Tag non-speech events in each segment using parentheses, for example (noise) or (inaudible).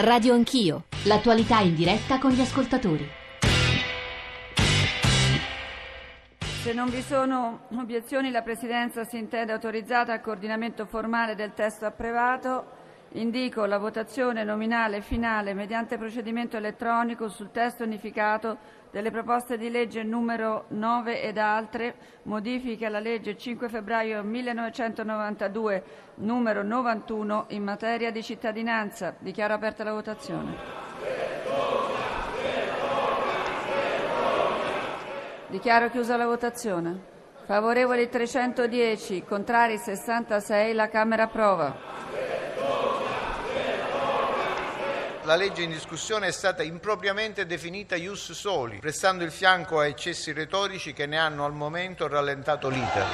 Radio Anch'io, l'attualità in diretta con gli ascoltatori. Se non vi sono obiezioni, la Presidenza si intende autorizzata al coordinamento formale del testo approvato. Indico la votazione nominale finale mediante procedimento elettronico sul testo unificato delle proposte di legge numero 9 ed altre, modifiche alla legge 5 febbraio 1992 numero 91 in materia di cittadinanza. Dichiaro aperta la votazione. Dichiaro chiusa la votazione. Favorevoli 310, contrari 66, la Camera approva. La legge in discussione è stata impropriamente definita ius soli, prestando il fianco a eccessi retorici che ne hanno al momento rallentato l'iter.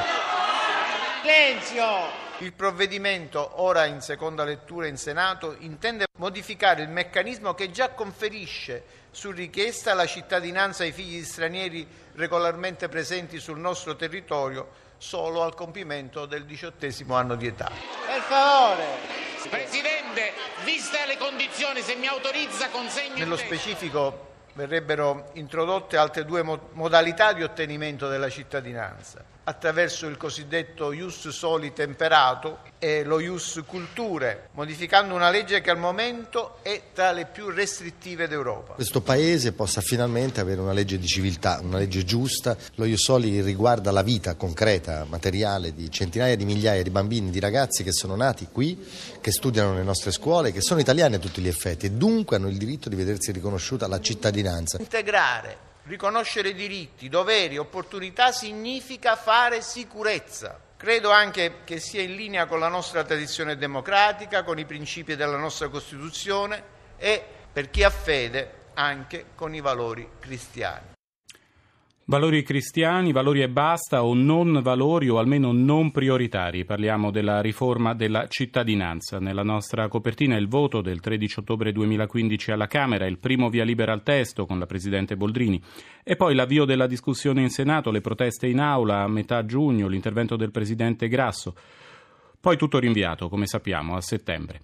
Silenzio! Il provvedimento, ora in seconda lettura in Senato, intende modificare il meccanismo che già conferisce su richiesta la cittadinanza ai figli di stranieri regolarmente presenti sul nostro territorio solo al compimento del diciottesimo anno di età. Per favore! Presidente, viste le condizioni, se mi autorizza consegno... Nello specifico verrebbero introdotte altre due modalità di ottenimento della cittadinanza attraverso il cosiddetto ius soli temperato e lo ius culture, modificando una legge che al momento è tra le più restrittive d'Europa. Questo Paese possa finalmente avere una legge di civiltà, una legge giusta. Lo ius soli riguarda la vita concreta, materiale di centinaia di migliaia di bambini, di ragazzi che sono nati qui, che studiano nelle nostre scuole, che sono italiani a tutti gli effetti e dunque hanno il diritto di vedersi riconosciuta la cittadinanza. Integrare Riconoscere diritti, doveri, opportunità significa fare sicurezza. Credo anche che sia in linea con la nostra tradizione democratica, con i principi della nostra Costituzione e, per chi ha fede, anche con i valori cristiani. Valori cristiani, valori e basta o non valori o almeno non prioritari. Parliamo della riforma della cittadinanza. Nella nostra copertina il voto del 13 ottobre 2015 alla Camera, il primo via libera al testo con la Presidente Boldrini e poi l'avvio della discussione in Senato, le proteste in aula a metà giugno, l'intervento del Presidente Grasso. Poi tutto rinviato, come sappiamo, a settembre.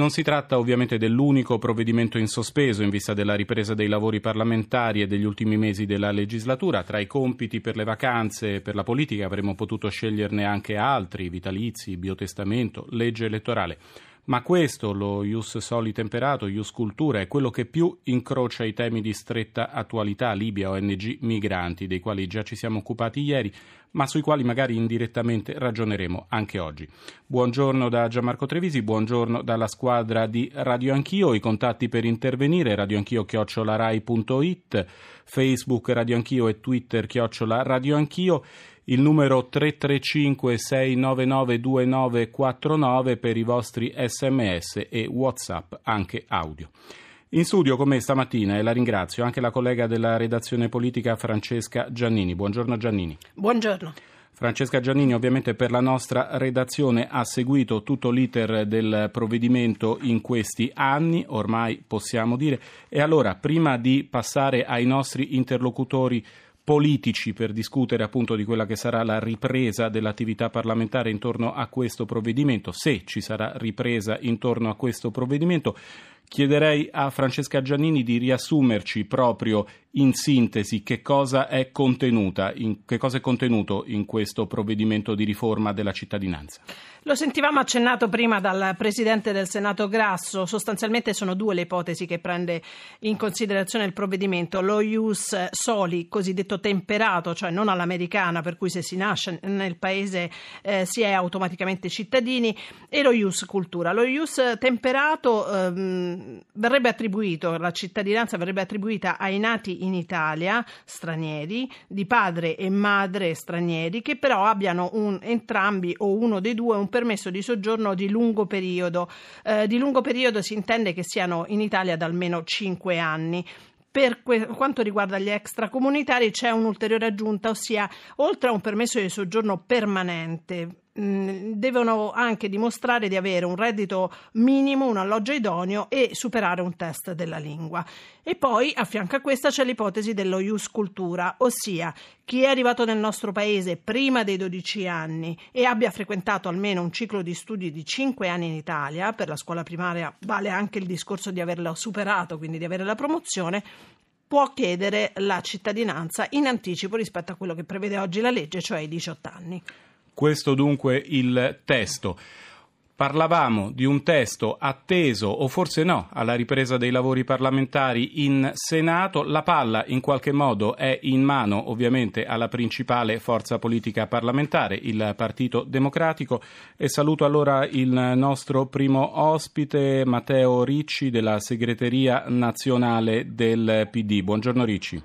Non si tratta ovviamente dell'unico provvedimento in sospeso in vista della ripresa dei lavori parlamentari e degli ultimi mesi della legislatura. Tra i compiti per le vacanze e per la politica avremmo potuto sceglierne anche altri, vitalizi, biotestamento, legge elettorale. Ma questo, lo ius soli temperato, ius cultura, è quello che più incrocia i temi di stretta attualità, Libia, ONG, migranti, dei quali già ci siamo occupati ieri, ma sui quali magari indirettamente ragioneremo anche oggi. Buongiorno da Gianmarco Trevisi, buongiorno dalla squadra di Radio Anch'io, i contatti per intervenire, radioanchio chiocciolarai.it, Facebook Radio Anch'io e Twitter chiocciola Radio Anch'io il numero 335 699 2949 per i vostri sms e whatsapp anche audio. In studio con me stamattina e la ringrazio anche la collega della redazione politica Francesca Giannini. Buongiorno Giannini. Buongiorno. Francesca Giannini ovviamente per la nostra redazione ha seguito tutto l'iter del provvedimento in questi anni, ormai possiamo dire. E allora, prima di passare ai nostri interlocutori politici per discutere appunto di quella che sarà la ripresa dell'attività parlamentare intorno a questo provvedimento, se ci sarà ripresa intorno a questo provvedimento. Chiederei a Francesca Giannini di riassumerci proprio in sintesi che cosa è, in, che cosa è contenuto in questo provvedimento di riforma della cittadinanza. Lo sentivamo accennato prima dal Presidente del Senato Grasso, sostanzialmente sono due le ipotesi che prende in considerazione il provvedimento, lo ius soli, cosiddetto temperato, cioè non all'americana, per cui se si nasce nel paese eh, si è automaticamente cittadini, e lo ius cultura. Lo ius temperato ehm, verrebbe attribuito, la cittadinanza verrebbe attribuita ai nati in Italia, stranieri, di padre e madre stranieri, che però abbiano un, entrambi o uno dei due un permesso di soggiorno di lungo periodo. Eh, di lungo periodo si intende che siano in Italia da almeno 5 anni. Per que- quanto riguarda gli extracomunitari c'è un'ulteriore aggiunta, ossia oltre a un permesso di soggiorno permanente devono anche dimostrare di avere un reddito minimo, un alloggio idoneo e superare un test della lingua. E poi a fianco a questa c'è l'ipotesi dello Ius Cultura, ossia chi è arrivato nel nostro paese prima dei 12 anni e abbia frequentato almeno un ciclo di studi di 5 anni in Italia, per la scuola primaria vale anche il discorso di averlo superato, quindi di avere la promozione, può chiedere la cittadinanza in anticipo rispetto a quello che prevede oggi la legge, cioè i 18 anni. Questo dunque il testo. Parlavamo di un testo atteso o forse no alla ripresa dei lavori parlamentari in Senato. La palla in qualche modo è in mano ovviamente alla principale forza politica parlamentare, il Partito Democratico. E saluto allora il nostro primo ospite, Matteo Ricci della segreteria nazionale del PD. Buongiorno Ricci.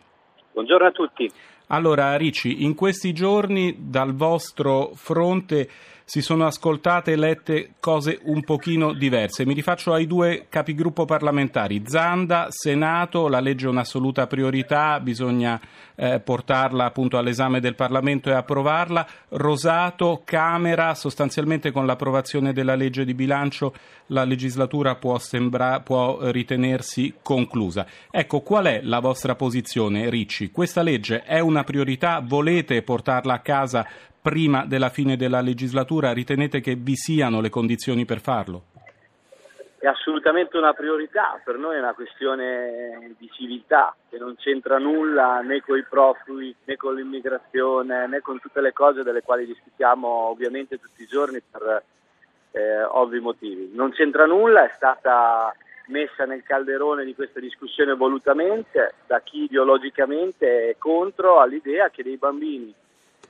Buongiorno a tutti. Allora Ricci, in questi giorni dal vostro fronte si sono ascoltate e lette cose un pochino diverse. Mi rifaccio ai due capigruppo parlamentari. Zanda, Senato, la legge è un'assoluta priorità, bisogna eh, portarla appunto all'esame del Parlamento e approvarla. Rosato, Camera, sostanzialmente con l'approvazione della legge di bilancio la legislatura può, sembra, può ritenersi conclusa. Ecco, qual è la vostra posizione, Ricci? Questa legge è una priorità? Volete portarla a casa prima della fine della legislatura? Ritenete che vi siano le condizioni per farlo? È assolutamente una priorità, per noi è una questione di civiltà che non c'entra nulla né con i profughi né con l'immigrazione né con tutte le cose delle quali discutiamo ovviamente tutti i giorni per eh, ovvi motivi. Non c'entra nulla, è stata messa nel calderone di questa discussione volutamente da chi ideologicamente è contro all'idea che dei bambini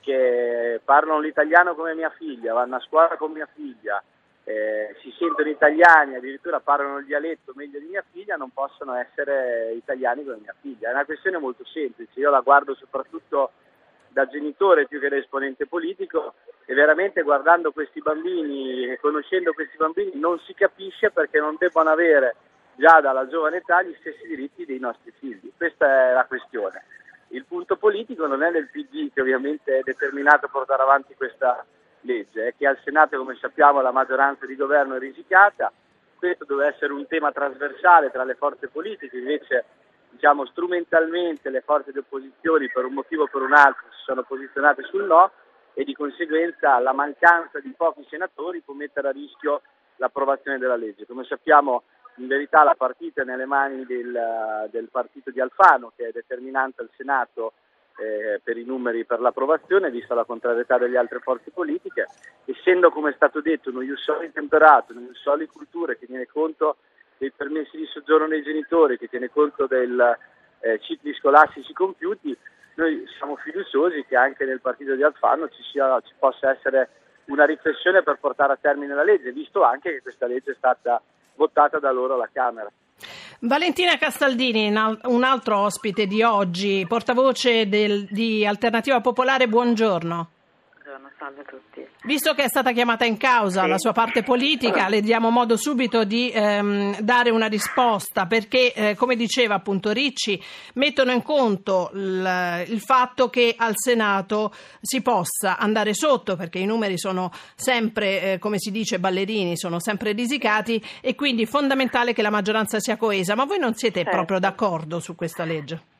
che parlano l'italiano come mia figlia, vanno a scuola con mia figlia, eh, si sentono italiani, addirittura parlano il dialetto meglio di mia figlia, non possono essere italiani come mia figlia. È una questione molto semplice, io la guardo soprattutto da genitore più che da esponente politico e veramente guardando questi bambini e conoscendo questi bambini non si capisce perché non debbano avere già dalla giovane età gli stessi diritti dei nostri figli. Questa è la questione. Il punto politico non è nel PD che ovviamente è determinato a portare avanti questa legge, è che al Senato come sappiamo la maggioranza di governo è risicata, questo deve essere un tema trasversale tra le forze politiche, invece diciamo, strumentalmente le forze di opposizione per un motivo o per un altro si sono posizionate sul no e di conseguenza la mancanza di pochi senatori può mettere a rischio l'approvazione della legge. Come sappiamo in verità la partita è nelle mani del, del partito di Alfano che è determinante al Senato eh, per i numeri per l'approvazione, vista la contrarietà delle altre forze politiche, essendo come è stato detto uno ius soli temperato, uno ius soli culture che tiene conto dei permessi di soggiorno dei genitori, che tiene conto dei eh, cicli scolastici compiuti, noi siamo fiduciosi che anche nel partito di Alfano ci, sia, ci possa essere una riflessione per portare a termine la legge, visto anche che questa legge è stata votata da loro alla Camera. Valentina Castaldini, un altro ospite di oggi, portavoce del, di Alternativa Popolare, buongiorno salve a tutti. Visto che è stata chiamata in causa sì. la sua parte politica, le diamo modo subito di ehm, dare una risposta perché, eh, come diceva appunto Ricci, mettono in conto il, il, fatto che al Senato si possa andare sotto perché i numeri sono sempre, eh, come si dice, ballerini, sono sempre risicati e quindi è fondamentale che la maggioranza sia coesa. Ma voi non siete certo. proprio d'accordo su questa legge?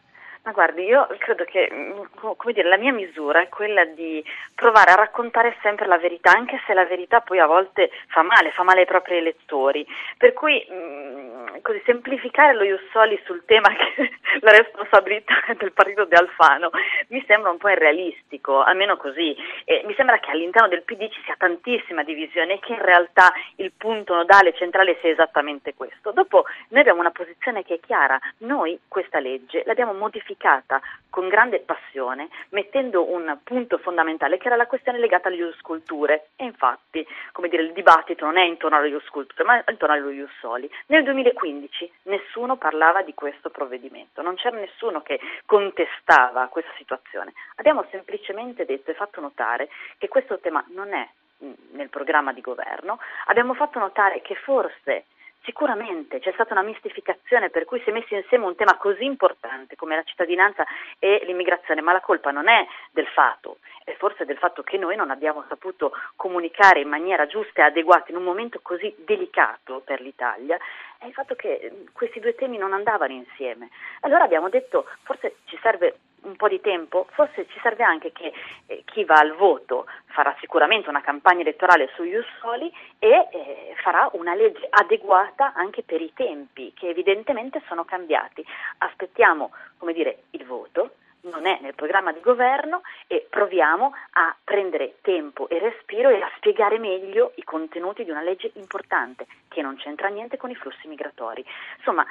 Ma guardi, io credo che mm, dire, la mia misura è quella di provare a raccontare sempre la verità, anche se la verità poi a volte fa male, fa male ai propri elettori. Per cui mh, mm, così, semplificare lo Jussoli sul tema (laughs) che la responsabilità del partito di Alfano mi sembra un po' irrealistico, almeno così. E mi sembra che all'interno del PD ci sia tantissima divisione e che in realtà il punto nodale centrale sia esattamente questo. Dopo noi abbiamo una posizione che è chiara, noi questa legge l'abbiamo modificata applicata con grande passione, mettendo un punto fondamentale che era la questione legata alle ius culture. E infatti, come dire, il dibattito non è intorno alle ius culture, ma intorno allo ius soli. Nel 2015 nessuno parlava di questo provvedimento, non c'era nessuno che contestava questa situazione. Abbiamo semplicemente detto e fatto notare che questo tema non è nel programma di governo, abbiamo fatto notare che forse Sicuramente c'è stata una mistificazione per cui si è messo insieme un tema così importante come la cittadinanza e l'immigrazione, ma la colpa non è del fato, è forse del fatto che noi non abbiamo saputo comunicare in maniera giusta e adeguata in un momento così delicato per l'Italia, è il fatto che questi due temi non andavano insieme. Allora abbiamo detto forse ci serve un po' di tempo, forse ci serve anche che eh, chi va al voto farà sicuramente una campagna elettorale su Ius Soli e eh, farà una legge adeguata anche per i tempi che evidentemente sono cambiati. Aspettiamo, come dire, il voto, non è nel programma di governo e proviamo a prendere tempo e respiro e a spiegare meglio i contenuti di una legge importante che non c'entra niente con i flussi migratori. Insomma,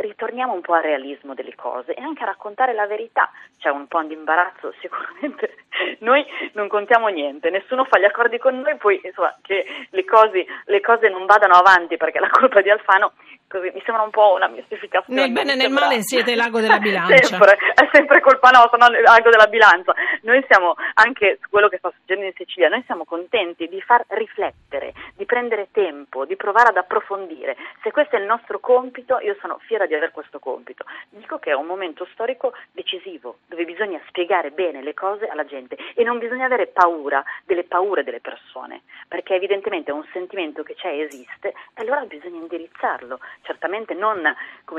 ritorniamo un po' al realismo delle cose e anche a raccontare la verità. C'è un po' di imbarazzo, (laughs) sicuramente noi non contiamo niente, nessuno fa gli accordi con noi, poi insomma, che le cose, le cose non vadano avanti perché la colpa di Alfano così, mi sembra un po' una mistificazione. Nel bene e nel male siete l'ago della (laughs) bilancia. sempre, è sempre colpa nostra, non l'ago della bilancia. Noi siamo, anche su quello che sta succedendo in Sicilia, noi siamo contenti di far riflettere, di prendere tempo, di provare ad approfondire. Se questo è il nostro compito, io sono fiera di aver questo compito. Dico che è un momento storico decisivo, dove bisogna spiegare bene le cose alla gente e non bisogna avere paura delle paure delle persone, perché evidentemente è un sentimento che c'è e esiste e allora bisogna indirizzarlo certamente non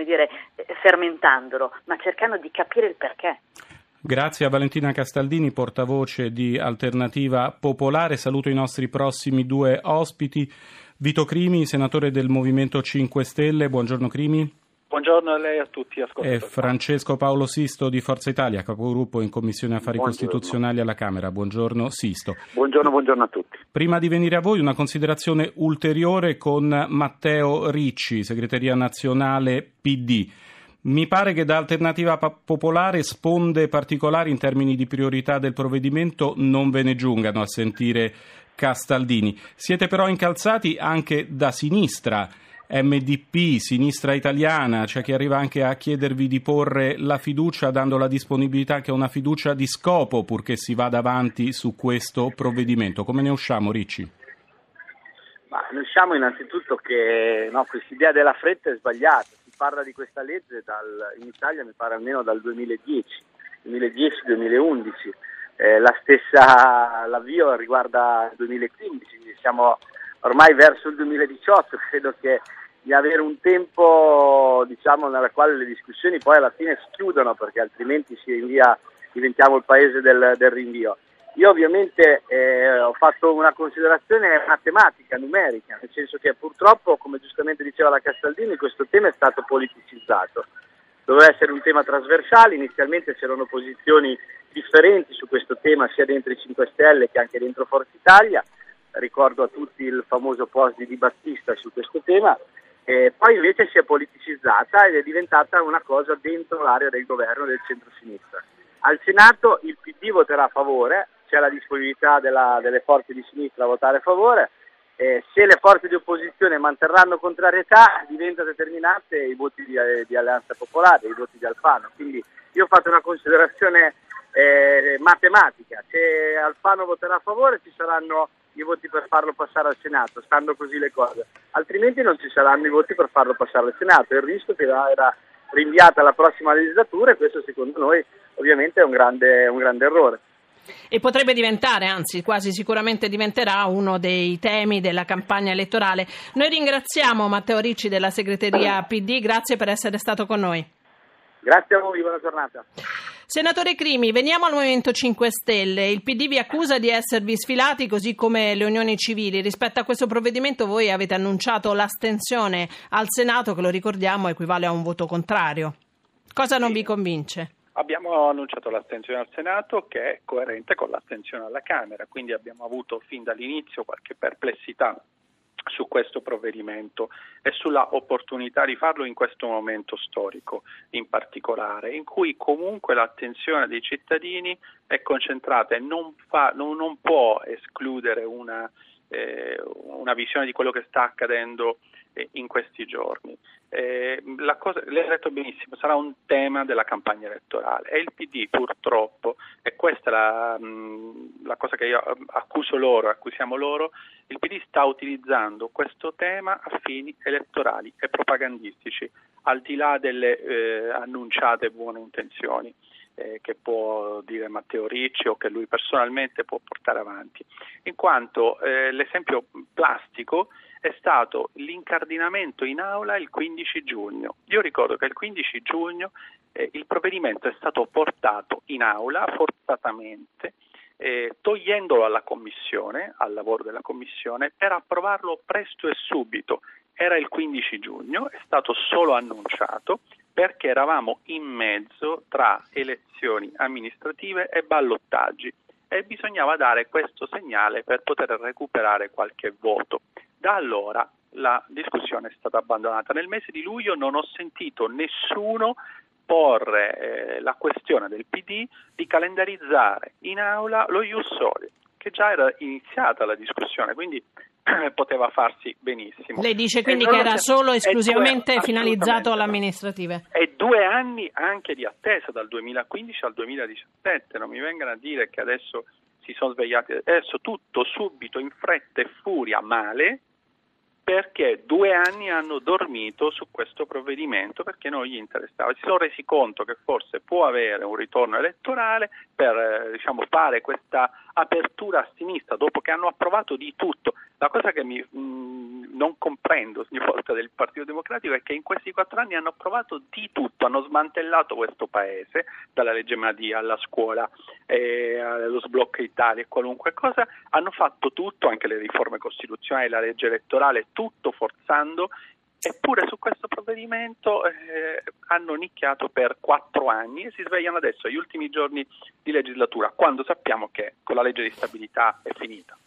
dire, fermentandolo, ma cercando di capire il perché. Grazie a Valentina Castaldini, portavoce di Alternativa Popolare. Saluto i nostri prossimi due ospiti. Vito Crimi, senatore del Movimento 5 Stelle. Buongiorno Crimi. Buongiorno a lei e a tutti ascoltatori. Francesco Paolo Sisto di Forza Italia, capogruppo in Commissione Affari buongiorno. Costituzionali alla Camera. Buongiorno Sisto. Buongiorno, buongiorno a tutti. Prima di venire a voi una considerazione ulteriore con Matteo Ricci, segreteria nazionale PD. Mi pare che da Alternativa Popolare sponde particolari in termini di priorità del provvedimento non ve ne giungano a sentire Castaldini. Siete però incalzati anche da sinistra MDP, Sinistra Italiana, c'è chi arriva anche a chiedervi di porre la fiducia dando la disponibilità che è una fiducia di scopo purché si vada avanti su questo provvedimento. Come ne usciamo, Ricci? Ma ne usciamo innanzitutto che no, questa idea della fretta è sbagliata. Si parla di questa legge dal, in Italia, mi pare almeno dal 2010, 2010-2011. Eh, la stessa l'avvio riguarda il 2015, quindi siamo ormai verso il 2018. (laughs) Credo che di avere un tempo diciamo, nella quale le discussioni poi alla fine si chiudono perché altrimenti si rinvia, diventiamo il paese del, del rinvio. Io ovviamente eh, ho fatto una considerazione matematica, numerica, nel senso che purtroppo, come giustamente diceva la Castaldini, questo tema è stato politicizzato. Doveva essere un tema trasversale, inizialmente c'erano posizioni differenti su questo tema sia dentro i 5 Stelle che anche dentro Forza Italia, ricordo a tutti il famoso post di Di Battista su questo tema, eh, poi invece si è politicizzata ed è diventata una cosa dentro l'area del governo del centro-sinistra. Al Senato il PD voterà a favore, c'è la disponibilità della, delle forze di sinistra a votare a favore, eh, se le forze di opposizione manterranno contrarietà diventano determinate i voti di, di, Alleanza Popolare, i voti di Alfano. Quindi io ho fatto una considerazione eh, matematica, se Alfano voterà a favore ci saranno i voti per farlo passare al Senato, stando così le cose, altrimenti non ci saranno i voti per farlo passare al Senato, il rischio che era rinviata alla prossima legislatura e questo secondo noi ovviamente è un grande, un grande errore. E potrebbe diventare, anzi quasi sicuramente diventerà uno dei temi della campagna elettorale. Noi ringraziamo Matteo Ricci della segreteria PD, grazie per essere stato con noi. Grazie a voi, buona giornata. Senatore Crimi, veniamo al Movimento 5 Stelle. Il PD vi accusa di esservi sfilati così come le unioni civili. Rispetto a questo provvedimento voi avete annunciato l'astensione al Senato che lo ricordiamo equivale a un voto contrario. Cosa non vi convince? Abbiamo annunciato l'astensione al Senato che è coerente con l'astensione alla Camera, quindi abbiamo avuto fin dall'inizio qualche perplessità su questo provvedimento e sulla opportunità di farlo in questo momento storico in particolare, in cui comunque l'attenzione dei cittadini è concentrata e non, fa, non, non può escludere una, eh, una visione di quello che sta accadendo eh, in questi giorni. Eh, cosa, lei ha detto benissimo, sarà un tema della campagna elettorale. E il PD purtroppo, e questa è la, mh, la cosa che io accuso loro, accusiamo loro, il PD sta utilizzando questo tema a fini elettorali e propagandistici, al di là delle eh, annunciate buone intenzioni eh, che può dire Matteo Ricci o che lui personalmente può portare avanti, in quanto eh, l'esempio plastico è stato l'incardinamento in aula il 15 giugno. Io ricordo che il 15 giugno eh, il provvedimento è stato portato in aula forzatamente, eh, togliendolo alla Commissione, al lavoro della Commissione, per approvarlo presto e subito. Era il 15 giugno, è stato solo annunciato perché eravamo in mezzo tra elezioni amministrative e ballottaggi e bisognava dare questo segnale per poter recuperare qualche voto. Da allora la discussione è stata abbandonata. Nel mese di luglio non ho sentito nessuno porre eh, la questione del PD di calendarizzare in aula lo Ius Soli, che già era iniziata la discussione, quindi (clears throat) poteva farsi benissimo. Lei dice quindi che era solo esclusivamente due, finalizzato alle amministrative? E due anni anche di attesa dal 2015 al 2017, non mi vengano a dire che adesso si sono svegliati, adesso tutto subito in fretta e furia male, perché due anni hanno dormito su questo provvedimento perché non gli interessava. Si sono resi conto che forse può avere un ritorno elettorale per eh, diciamo, fare questa apertura a sinistra dopo che hanno approvato di tutto. La cosa che mi, mh, mm, non comprendo ogni volta del Partito Democratico è che in questi quattro anni hanno approvato di tutto, hanno smantellato questo paese, dalla legge Madia alla scuola, eh, allo sblocco Italia e qualunque cosa, hanno fatto tutto, anche le riforme costituzionali, la legge elettorale, tutto forzando Eppure su questo provvedimento eh, hanno nicchiato per quattro anni e si svegliano adesso agli ultimi giorni di legislatura, quando sappiamo che con la legge di stabilità è finita.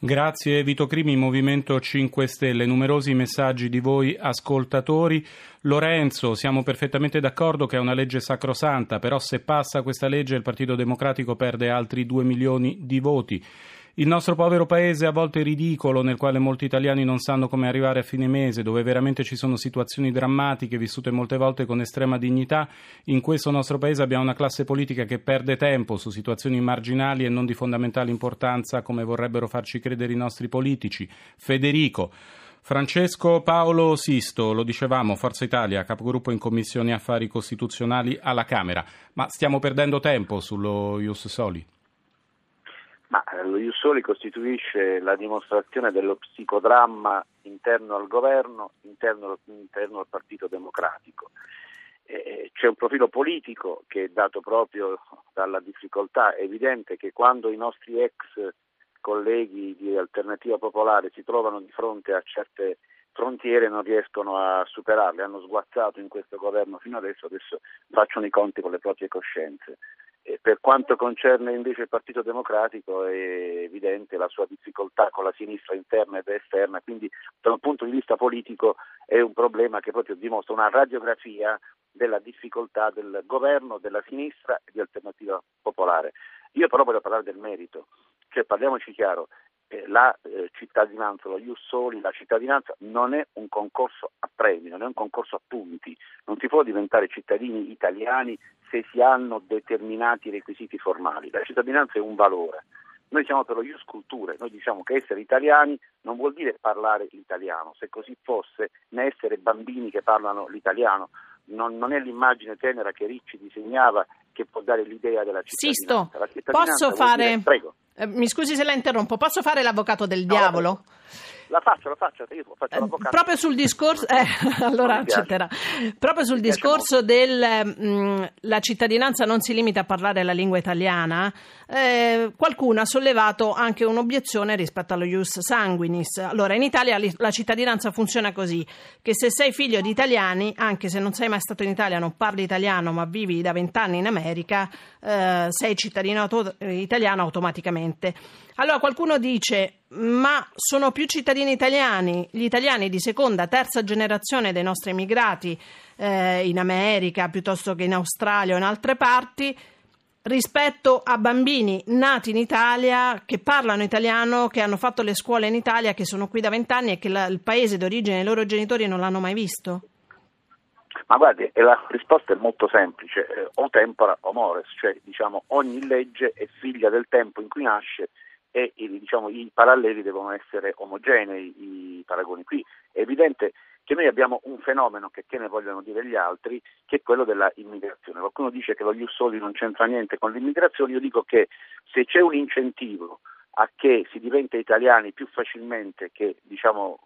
Grazie Vito Crimi, Movimento 5 Stelle. Numerosi messaggi di voi ascoltatori. Lorenzo, siamo perfettamente d'accordo che è una legge sacrosanta, però se passa questa legge il Partito Democratico perde altri 2 milioni di voti. Il nostro povero paese a volte ridicolo, nel quale molti italiani non sanno come arrivare a fine mese, dove veramente ci sono situazioni drammatiche vissute molte volte con estrema dignità, in questo nostro paese abbiamo una classe politica che perde tempo su situazioni marginali e non di fondamentale importanza come vorrebbero farci credere i nostri politici. Federico. Francesco Paolo Sisto, lo dicevamo, Forza Italia, capogruppo in Commissione Affari Costituzionali alla Camera, ma stiamo perdendo tempo sullo Ius Soli? Ma eh, lo Ius Soli costituisce la dimostrazione dello psicodramma interno al governo, interno, interno al Partito Democratico. Eh, c'è un profilo politico che è dato proprio dalla difficoltà è evidente che quando i nostri ex colleghi di Alternativa Popolare si trovano di fronte a certe frontiere non riescono a superarle, hanno sguazzato in questo governo fino adesso, adesso facciano i conti con le proprie coscienze. Per quanto concerne invece il Partito Democratico è evidente la sua difficoltà con la sinistra interna ed esterna, quindi da un punto di vista politico è un problema che proprio dimostra una radiografia della difficoltà del governo, della sinistra e di alternativa popolare. Io però voglio parlare del merito, cioè parliamoci chiaro, la eh, cittadinanza, lo Ius Soli, la cittadinanza non è un concorso a premi, non è un concorso a punti, non si può diventare cittadini italiani se si hanno determinati requisiti formali, la cittadinanza è un valore. Noi siamo per lo Ius Culture, noi diciamo che essere italiani non vuol dire parlare l'italiano, se così fosse né essere bambini che parlano l'italiano, non, non, è l'immagine tenera che Ricci disegnava che può dare l'idea della cittadinanza. Sisto, posso fare... Dire, prego. Eh, mi scusi se la interrompo, posso fare l'avvocato del no, diavolo? Vabbè. La faccio, la faccio, io faccio eh, l'avvocato. Proprio sul discorso, eh, (laughs) allora accetterà. Proprio sul discorso della mm, cittadinanza non si limita a parlare la lingua italiana, eh, qualcuno ha sollevato anche un'obiezione rispetto allo ius sanguinis. Allora, in Italia la cittadinanza funziona così, che se sei figlio di italiani, anche se non sei mai stato in Italia, non parli italiano, ma vivi da vent'anni in America, eh, sei cittadino italiano automaticamente. Allora qualcuno dice, ma sono più cittadini italiani, gli italiani di seconda, terza generazione dei nostri emigrati eh, in America piuttosto che in Australia o in altre parti, rispetto a bambini nati in Italia che parlano italiano, che hanno fatto le scuole in Italia, che sono qui da vent'anni e che la, il paese d'origine dei loro genitori non l'hanno mai visto? Ma guardi, la risposta è molto semplice, eh, o tempora o mores, cioè diciamo ogni legge è figlia del tempo in cui nasce e diciamo, i paralleli devono essere omogenei, i paragoni. Qui è evidente che noi abbiamo un fenomeno che, che ne vogliono dire gli altri, che è quello della immigrazione. Qualcuno dice che lo Ius Soli non c'entra niente con l'immigrazione, io dico che se c'è un incentivo a che si diventa italiani più facilmente che diciamo,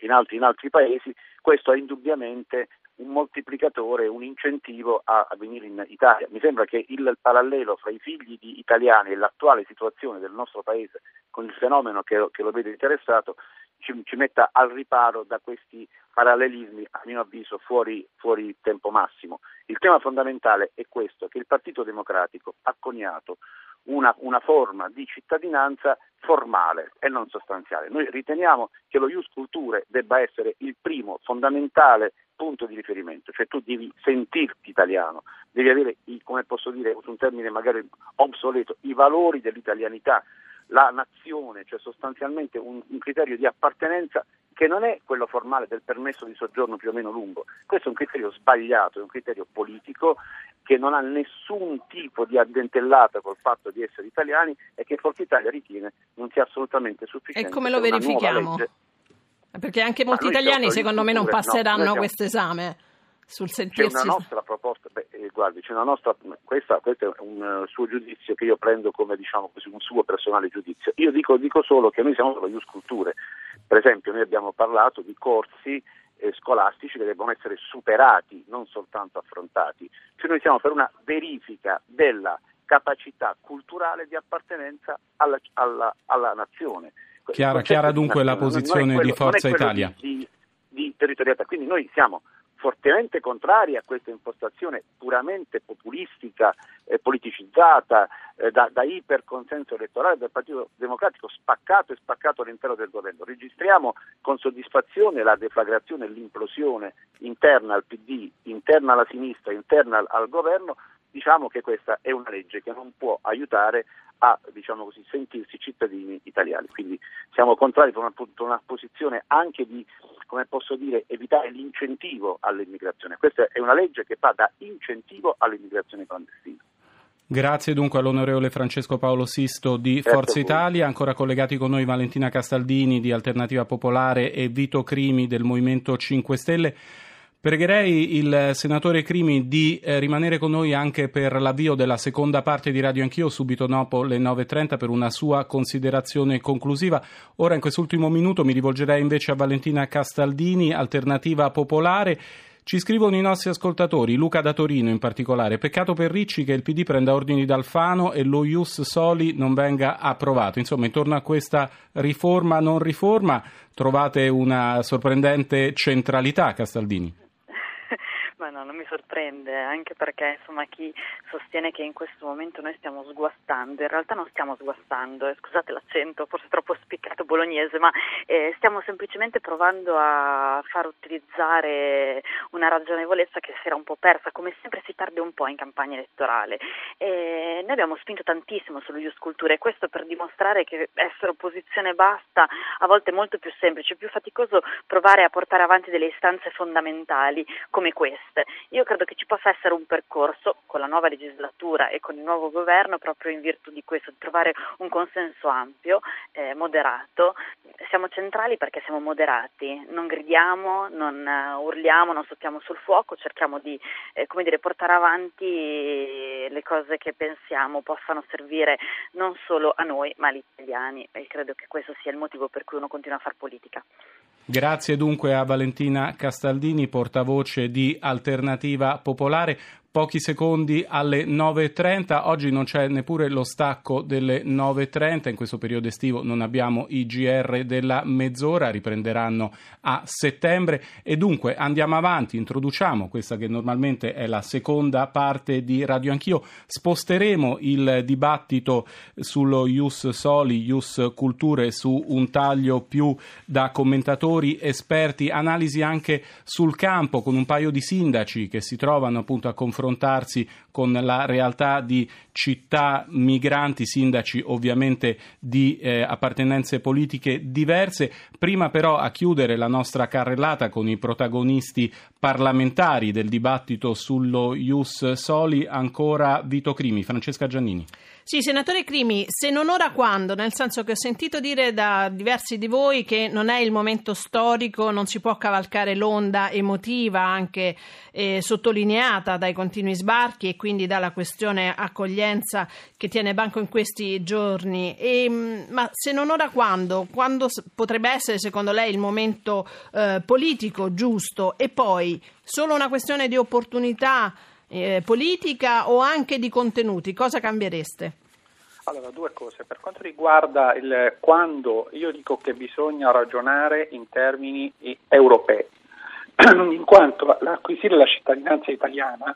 in, altri, in altri paesi, questo è indubbiamente un moltiplicatore, un incentivo a, a, venire in Italia. Mi sembra che il parallelo fra i figli di italiani e l'attuale situazione del nostro paese con il fenomeno che, che lo vede interessato ci, ci, metta al riparo da questi parallelismi, a mio avviso, fuori, fuori tempo massimo. Il tema fondamentale è questo, che il Partito Democratico ha coniato una, una, forma di cittadinanza formale e non sostanziale. Noi riteniamo che lo Ius Culture debba essere il primo fondamentale punto di riferimento, cioè tu devi sentirti italiano, devi avere, come posso dire, un termine magari obsoleto, i valori dell'italianità, la nazione, cioè sostanzialmente un, un criterio di appartenenza che non è quello formale del permesso di soggiorno più o meno lungo, questo è un criterio sbagliato, è un criterio politico che non ha nessun tipo di addentellata col fatto di essere italiani e che Forza Italia ritiene non sia assolutamente sufficiente. E come lo verifichiamo? Perché anche molti italiani secondo me non passeranno no, questo esame sul sentirsi... C'è una nostra proposta, beh, eh, guardi, c'è una nostra, questa, questo è un uh, suo giudizio che io prendo come diciamo così, un suo personale giudizio. Io dico, dico solo che noi siamo per la Culture, per esempio noi abbiamo parlato di corsi eh, scolastici che devono essere superati, non soltanto affrontati. Cioè noi siamo per una verifica della capacità culturale di appartenenza alla, alla, alla nazione. Chiara, chiara dunque la posizione quello, di Forza Italia. Di, di, di territorialità. Quindi noi siamo fortemente contrari a questa impostazione puramente populistica, eh, politicizzata, eh, da, da iperconsenso elettorale del Partito Democratico spaccato e spaccato all'interno del governo. Registriamo con soddisfazione la deflagrazione e l'implosione interna al PD, interna alla sinistra, interna al, al governo, diciamo che questa è una legge che non può aiutare a diciamo così, sentirsi cittadini italiani. Quindi siamo contrari per una, una posizione anche di, come posso dire, evitare l'incentivo all'immigrazione. Questa è una legge che fa da incentivo all'immigrazione clandestina. Grazie dunque all'onorevole Francesco Paolo Sisto di Forza Italia, ancora collegati con noi Valentina Castaldini di Alternativa Popolare e Vito Crimi del Movimento 5 Stelle. Pregherei il senatore Crimi di eh, rimanere con noi anche per l'avvio della seconda parte di Radio Anch'io, subito dopo le 9.30, per una sua considerazione conclusiva. Ora, in quest'ultimo minuto, mi rivolgerei invece a Valentina Castaldini, Alternativa Popolare. Ci scrivono i nostri ascoltatori, Luca da Torino in particolare. Peccato per Ricci che il PD prenda ordini da Alfano e lo Ius Soli non venga approvato. Insomma, intorno a questa riforma non riforma trovate una sorprendente centralità, Castaldini. Ma no, non mi sorprende, anche perché insomma chi sostiene che in questo momento noi stiamo sguastando, in realtà non stiamo sguastando, eh, scusate l'accento, forse troppo spiccato bolognese, ma eh, stiamo semplicemente provando a far utilizzare una ragionevolezza che si era un po' persa, come sempre si tarda un po' in campagna elettorale. E noi abbiamo spinto tantissimo sullo Ius Cultura e questo per dimostrare che essere opposizione basta a volte è molto più semplice, più faticoso provare a portare avanti delle istanze fondamentali come queste queste. Io credo che ci possa essere un percorso con la nuova legislatura e con il nuovo governo proprio in virtù di questo, di trovare un consenso ampio, eh, moderato. Siamo centrali perché siamo moderati, non gridiamo, non uh, urliamo, non sottiamo sul fuoco, cerchiamo di eh, dire, portare avanti le cose che pensiamo possano servire non solo a noi ma agli italiani e credo che questo sia il motivo per cui uno continua a fare politica. Grazie dunque a Valentina Castaldini, portavoce di Alternativa Popolare pochi secondi alle 9.30. Oggi non c'è neppure lo stacco delle 9.30, in questo periodo estivo non abbiamo i GR della mezz'ora, riprenderanno a settembre. E dunque andiamo avanti, introduciamo questa che normalmente è la seconda parte di Radio Anch'io, sposteremo il dibattito sullo Ius Soli, Ius Culture su un taglio più da commentatori esperti, analisi anche sul campo con un paio di sindaci che si trovano appunto a confrontare confrontarsi con la realtà di città migranti, sindaci ovviamente di eh, appartenenze politiche diverse. Prima però a chiudere la nostra carrellata con i protagonisti parlamentari del dibattito sullo Ius Soli, ancora Vito Crimi, Francesca Giannini. Sì, senatore Crimi, se non ora quando? Nel senso che ho sentito dire da diversi di voi che non è il momento storico, non si può cavalcare l'onda emotiva anche eh, sottolineata dai continui sbarchi e quindi dalla questione accoglienza che tiene banco in questi giorni. E, mm, ma se non ora quando? Quando potrebbe essere secondo lei il momento eh, politico giusto? E poi solo una questione di opportunità? Eh, politica o anche di contenuti? Cosa cambiereste? Allora, due cose. Per quanto riguarda il quando, io dico che bisogna ragionare in termini europei, (clears throat) in quanto l'acquisire la cittadinanza italiana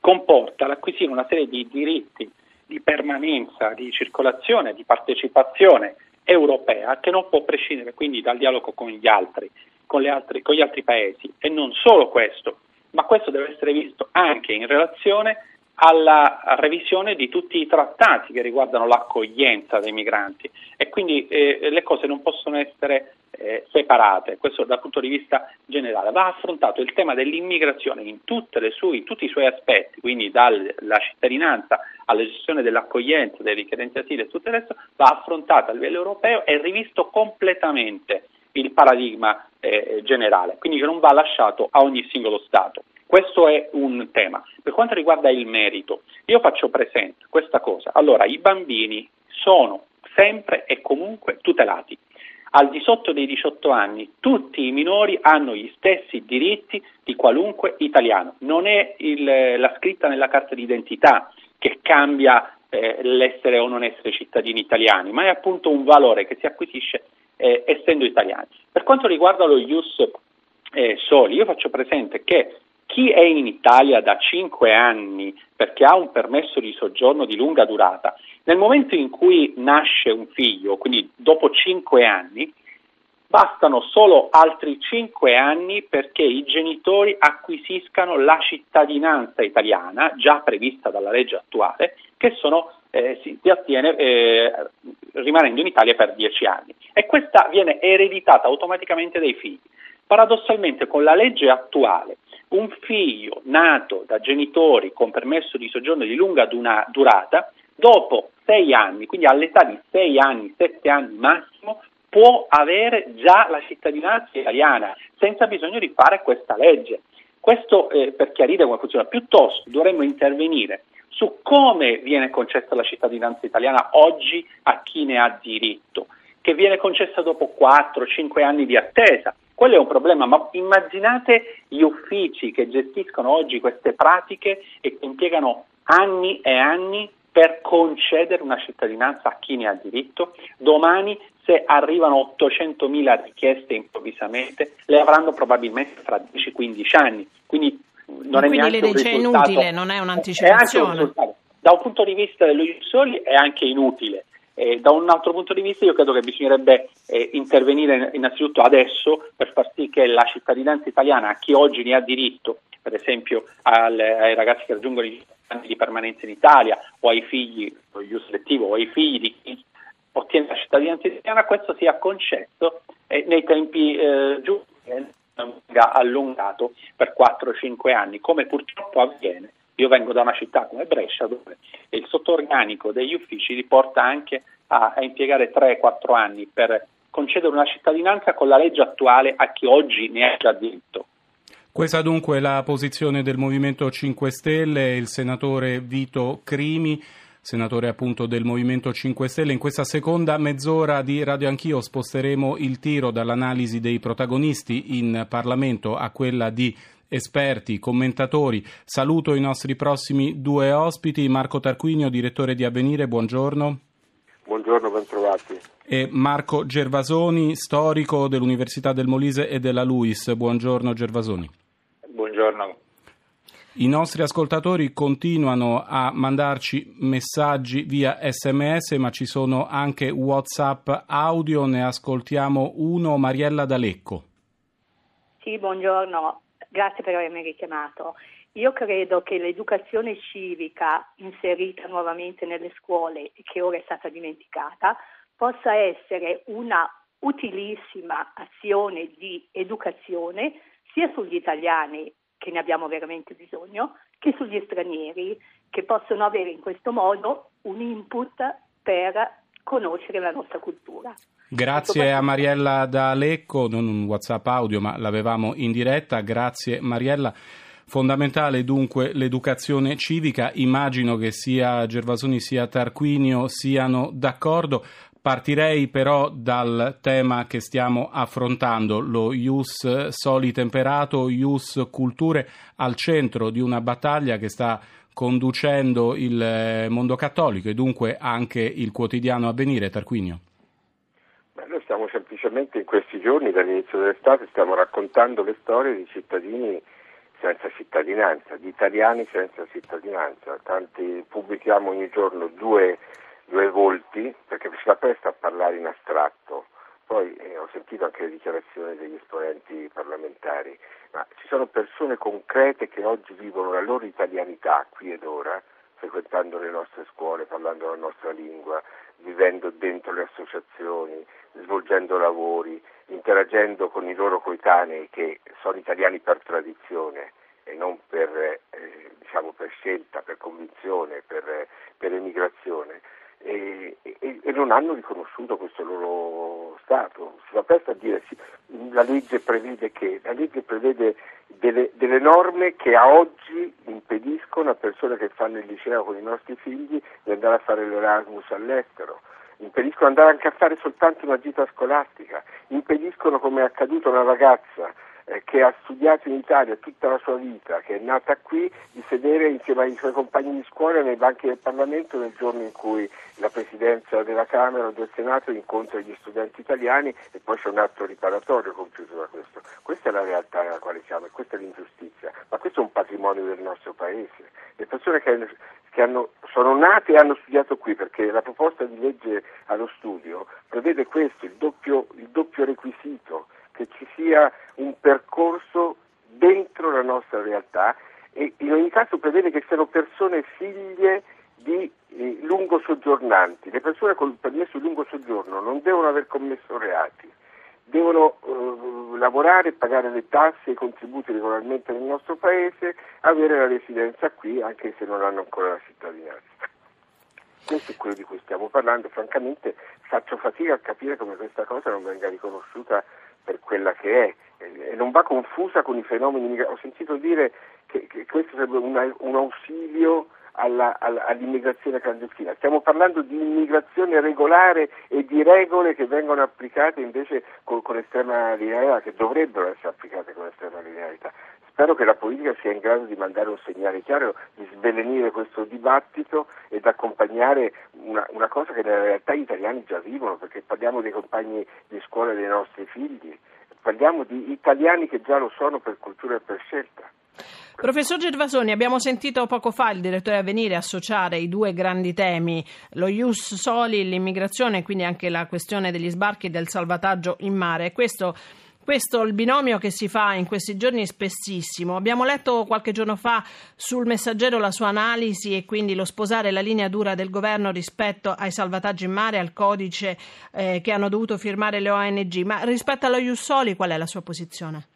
comporta l'acquisire una serie di diritti di permanenza, di circolazione, di partecipazione europea che non può prescindere quindi dal dialogo con gli altri, con, altri, con gli altri paesi. E non solo questo, ma questo deve essere visto anche in relazione alla revisione di tutti i trattati che riguardano l'accoglienza dei migranti. E quindi eh, le cose non possono essere eh, separate, questo dal punto di vista generale. Va affrontato il tema dell'immigrazione in, sue, in tutti i suoi aspetti, quindi dalla cittadinanza alla gestione dell'accoglienza, dei richiedenti asilo e tutto il resto, va affrontato a livello europeo e rivisto completamente il paradigma eh, generale, quindi che non va lasciato a ogni singolo Stato. Questo è un tema. Per quanto riguarda il merito, io faccio presente questa cosa. Allora, i bambini sono sempre e comunque tutelati. Al di sotto dei 18 anni tutti i minori hanno gli stessi diritti di qualunque italiano. Non è il, la scritta nella carta d'identità che cambia eh, l'essere o non essere cittadini italiani, ma è appunto un valore che si acquisisce eh, essendo italiani. Per quanto riguarda lo Ius eh, Soli, io faccio presente che chi è in Italia da 5 anni perché ha un permesso di soggiorno di lunga durata, nel momento in cui nasce un figlio, quindi dopo 5 anni, bastano solo altri 5 anni perché i genitori acquisiscano la cittadinanza italiana, già prevista dalla legge attuale, che sono, eh, si, si, ottiene eh, rimanendo in Italia per 10 anni. E questa viene ereditata automaticamente dai figli. Paradossalmente con la legge attuale un figlio nato da genitori con permesso di soggiorno di lunga durata, dopo sei anni, quindi all'età di sei anni, sette anni massimo, può avere già la cittadinanza italiana senza bisogno di fare questa legge. Questo eh, per chiarire come funziona, piuttosto dovremmo intervenire su come viene concessa la cittadinanza italiana oggi a chi ne ha diritto, che viene concessa dopo 4-5 anni di attesa. Quello è un problema, ma immaginate gli uffici che gestiscono oggi queste pratiche e che impiegano anni e anni per concedere una cittadinanza a chi ne ha diritto. Domani, se arrivano 800.000 richieste improvvisamente, le avranno probabilmente fra 10-15 anni. Quindi non Quindi è le dice inutile, non è un'anticipazione. È un da un punto di vista dello Soli è anche inutile. Eh, da un altro punto di vista io credo che bisognerebbe eh, intervenire innanzitutto adesso per far sì che la cittadinanza italiana a chi oggi ne ha diritto, per esempio al, ai ragazzi che raggiungono i anni di permanenza in Italia o ai figli, o io selettivo, o ai figli di chi ottiene la cittadinanza italiana, questo sia concesso eh, nei tempi eh, giusti venga allungato per 4-5 anni, come purtroppo avviene. Io vengo da una città come Brescia dove il sottoorganico degli uffici li porta anche a, a impiegare 3-4 anni per concedere una cittadinanza con la legge attuale a chi oggi ne ha già diritto. Questa dunque è la posizione del Movimento 5 Stelle, il senatore Vito Crimi senatore appunto del Movimento 5 Stelle. In questa seconda mezz'ora di Radio Anch'io sposteremo il tiro dall'analisi dei protagonisti in Parlamento a quella di esperti, commentatori. Saluto i nostri prossimi due ospiti, Marco Tarquinio, direttore di Avvenire, buongiorno. Buongiorno, bentrovati. E Marco Gervasoni, storico dell'Università del Molise e della LUIS. Buongiorno Gervasoni. Buongiorno. I nostri ascoltatori continuano a mandarci messaggi via sms, ma ci sono anche WhatsApp audio. Ne ascoltiamo uno, Mariella D'Alecco. Sì, buongiorno, grazie per avermi richiamato. io credo che l'educazione civica inserita nuovamente nelle scuole e che ora è stata dimenticata possa essere una utilissima azione di educazione sia sugli italiani che ne abbiamo veramente bisogno che sugli stranieri che possono avere in questo modo un input per conoscere la nostra cultura. Grazie a Mariella da Lecco, non un WhatsApp audio ma l'avevamo in diretta, grazie Mariella. Fondamentale dunque l'educazione civica, immagino che sia Gervasoni sia Tarquinio siano d'accordo. Partirei però dal tema che stiamo affrontando, lo Ius Soli Temperato, Ius Culture, al centro di una battaglia che sta conducendo il mondo cattolico e dunque anche il quotidiano avvenire, Tarquinio. Beh, noi stiamo semplicemente in questi giorni, dall'inizio dell'estate, stiamo raccontando le storie di cittadini senza cittadinanza, di italiani senza cittadinanza. Tanti pubblichiamo ogni giorno due, due volti perché si fa presto a parlare in astratto. Poi eh, ho sentito anche le dichiarazioni degli esponenti parlamentari, ma ci sono persone concrete che oggi vivono la loro italianità qui ed ora, frequentando le nostre scuole, parlando la nostra lingua, vivendo dentro le associazioni, svolgendo lavori, interagendo con i loro coetanei che sono italiani per tradizione e non per, eh, diciamo per scelta, per convinzione, per, per emigrazione. E, e, e, non hanno riconosciuto questo loro Stato. Si va presto a dire sì, la legge prevede che? La legge prevede delle, delle, norme che a oggi impediscono a persone che fanno il liceo con i nostri figli di andare a fare l'Erasmus all'estero impediscono di andare anche a fare soltanto una gita scolastica, impediscono, come è accaduto a una ragazza eh, che ha studiato in Italia tutta la sua vita, che è nata qui, di sedere insieme ai suoi compagni di scuola nei banchi del Parlamento nel giorno in cui la Presidenza della Camera o del Senato incontra gli studenti italiani e poi c'è un atto riparatorio compiuto da questo. Questa è la realtà nella quale siamo e questa è l'ingiustizia, ma questo è un patrimonio del nostro Paese. Le persone che, che hanno, sono nate e hanno studiato qui, perché la proposta di legge allo studio prevede questo, il doppio, il doppio requisito che ci sia un percorso dentro la nostra realtà e in ogni caso prevede che siano persone figlie di eh, lungo soggiornanti. Le persone con il permesso di lungo soggiorno non devono aver commesso reati, devono eh, lavorare, pagare le tasse e i contributi regolarmente nel nostro paese, avere la residenza qui anche se non hanno ancora la cittadinanza. Questo è quello di cui stiamo parlando, francamente faccio fatica a capire come questa cosa non venga riconosciuta per quella che è e non va confusa con i fenomeni. Ho sentito dire che, che questo sarebbe una, un ausilio alla, alla, all'immigrazione clandestina. Stiamo parlando di immigrazione regolare e di regole che vengono applicate invece con, con estrema linearità, che dovrebbero essere applicate con estrema linearità. Spero che la politica sia in grado di mandare un segnale chiaro, di svelenire questo dibattito ed accompagnare una, una cosa che nella realtà gli italiani già vivono, perché parliamo dei compagni di scuola dei nostri figli, parliamo di italiani che già lo sono per cultura e per scelta. Professor Gervasoni, abbiamo sentito poco fa il direttore Avvenire associare i due grandi temi, lo Ius Soli, l'immigrazione quindi anche la questione degli sbarchi e del salvataggio in mare. Questo questo è il binomio che si fa in questi giorni spessissimo. Abbiamo letto qualche giorno fa sul messaggero la sua analisi e quindi lo sposare la linea dura del governo rispetto ai salvataggi in mare, al codice eh, che hanno dovuto firmare le ONG. Ma rispetto allo Jussoli qual è la sua posizione?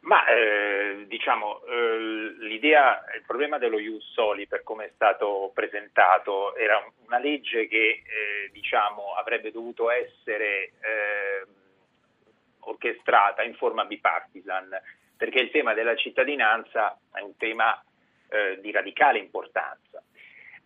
Ma eh, diciamo, eh, l'idea, il problema dello Ius Soli per come è stato presentato era una legge che eh, diciamo, avrebbe dovuto essere eh, orchestrata in forma bipartisan, perché il tema della cittadinanza è un tema eh, di radicale importanza.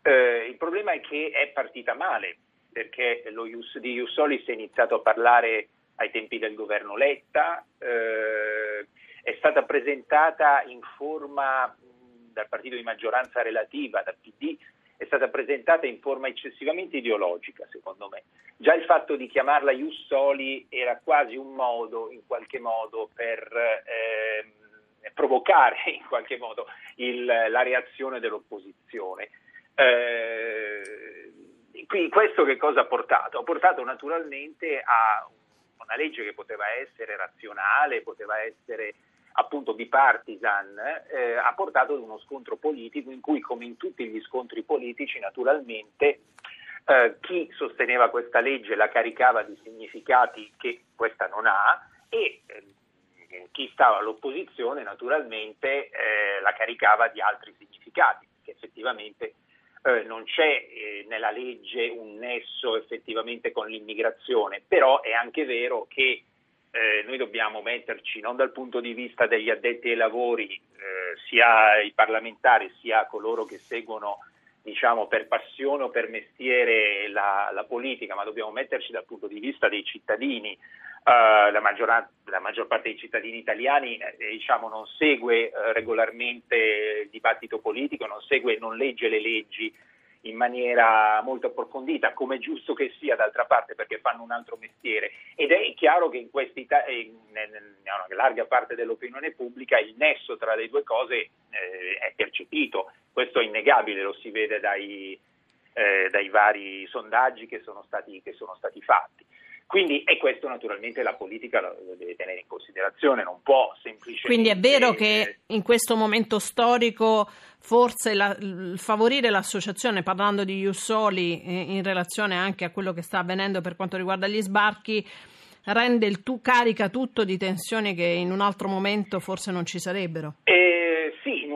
Eh, il problema è che è partita male, perché lo Ius, di Ius Solis è iniziato a parlare ai tempi del governo Letta, eh, è stata presentata in forma dal partito di maggioranza relativa, dal PD, è stata presentata in forma eccessivamente ideologica, secondo me. Già il fatto di chiamarla Ius Soli era quasi un modo, in qualche modo, per eh, provocare in qualche modo il, la reazione dell'opposizione. Eh, quindi questo che cosa ha portato? Ha portato naturalmente a una legge che poteva essere razionale, poteva essere appunto bipartisan eh, ha portato ad uno scontro politico in cui come in tutti gli scontri politici naturalmente eh, chi sosteneva questa legge la caricava di significati che questa non ha e eh, chi stava all'opposizione naturalmente eh, la caricava di altri significati, che effettivamente eh, non c'è eh, nella legge un nesso effettivamente con l'immigrazione, però è anche vero che eh, noi dobbiamo metterci non dal punto di vista degli addetti ai lavori, eh, sia i parlamentari sia coloro che seguono diciamo, per passione o per mestiere la, la, politica, ma dobbiamo metterci dal punto di vista dei cittadini. Uh, la, la, maggior parte dei cittadini italiani eh, diciamo, non segue eh, regolarmente il dibattito politico, non, segue, non legge le leggi in maniera molto approfondita, come è giusto che sia d'altra parte perché fanno un altro mestiere ed è chiaro che in, una larga parte dell'opinione pubblica il nesso tra le due cose eh, è percepito, questo è innegabile, lo si vede dai, eh, dai vari sondaggi che sono stati, che sono stati fatti. Quindi, e questo naturalmente la politica lo deve tenere in considerazione, non può semplicemente. Quindi è vero che in questo momento storico forse la, favorire l'associazione, parlando di Jussoli eh, in relazione anche a quello che sta avvenendo per quanto riguarda gli sbarchi, rende il tu, carica tutto di tensioni che in un altro momento forse non ci sarebbero. Eh, sì, in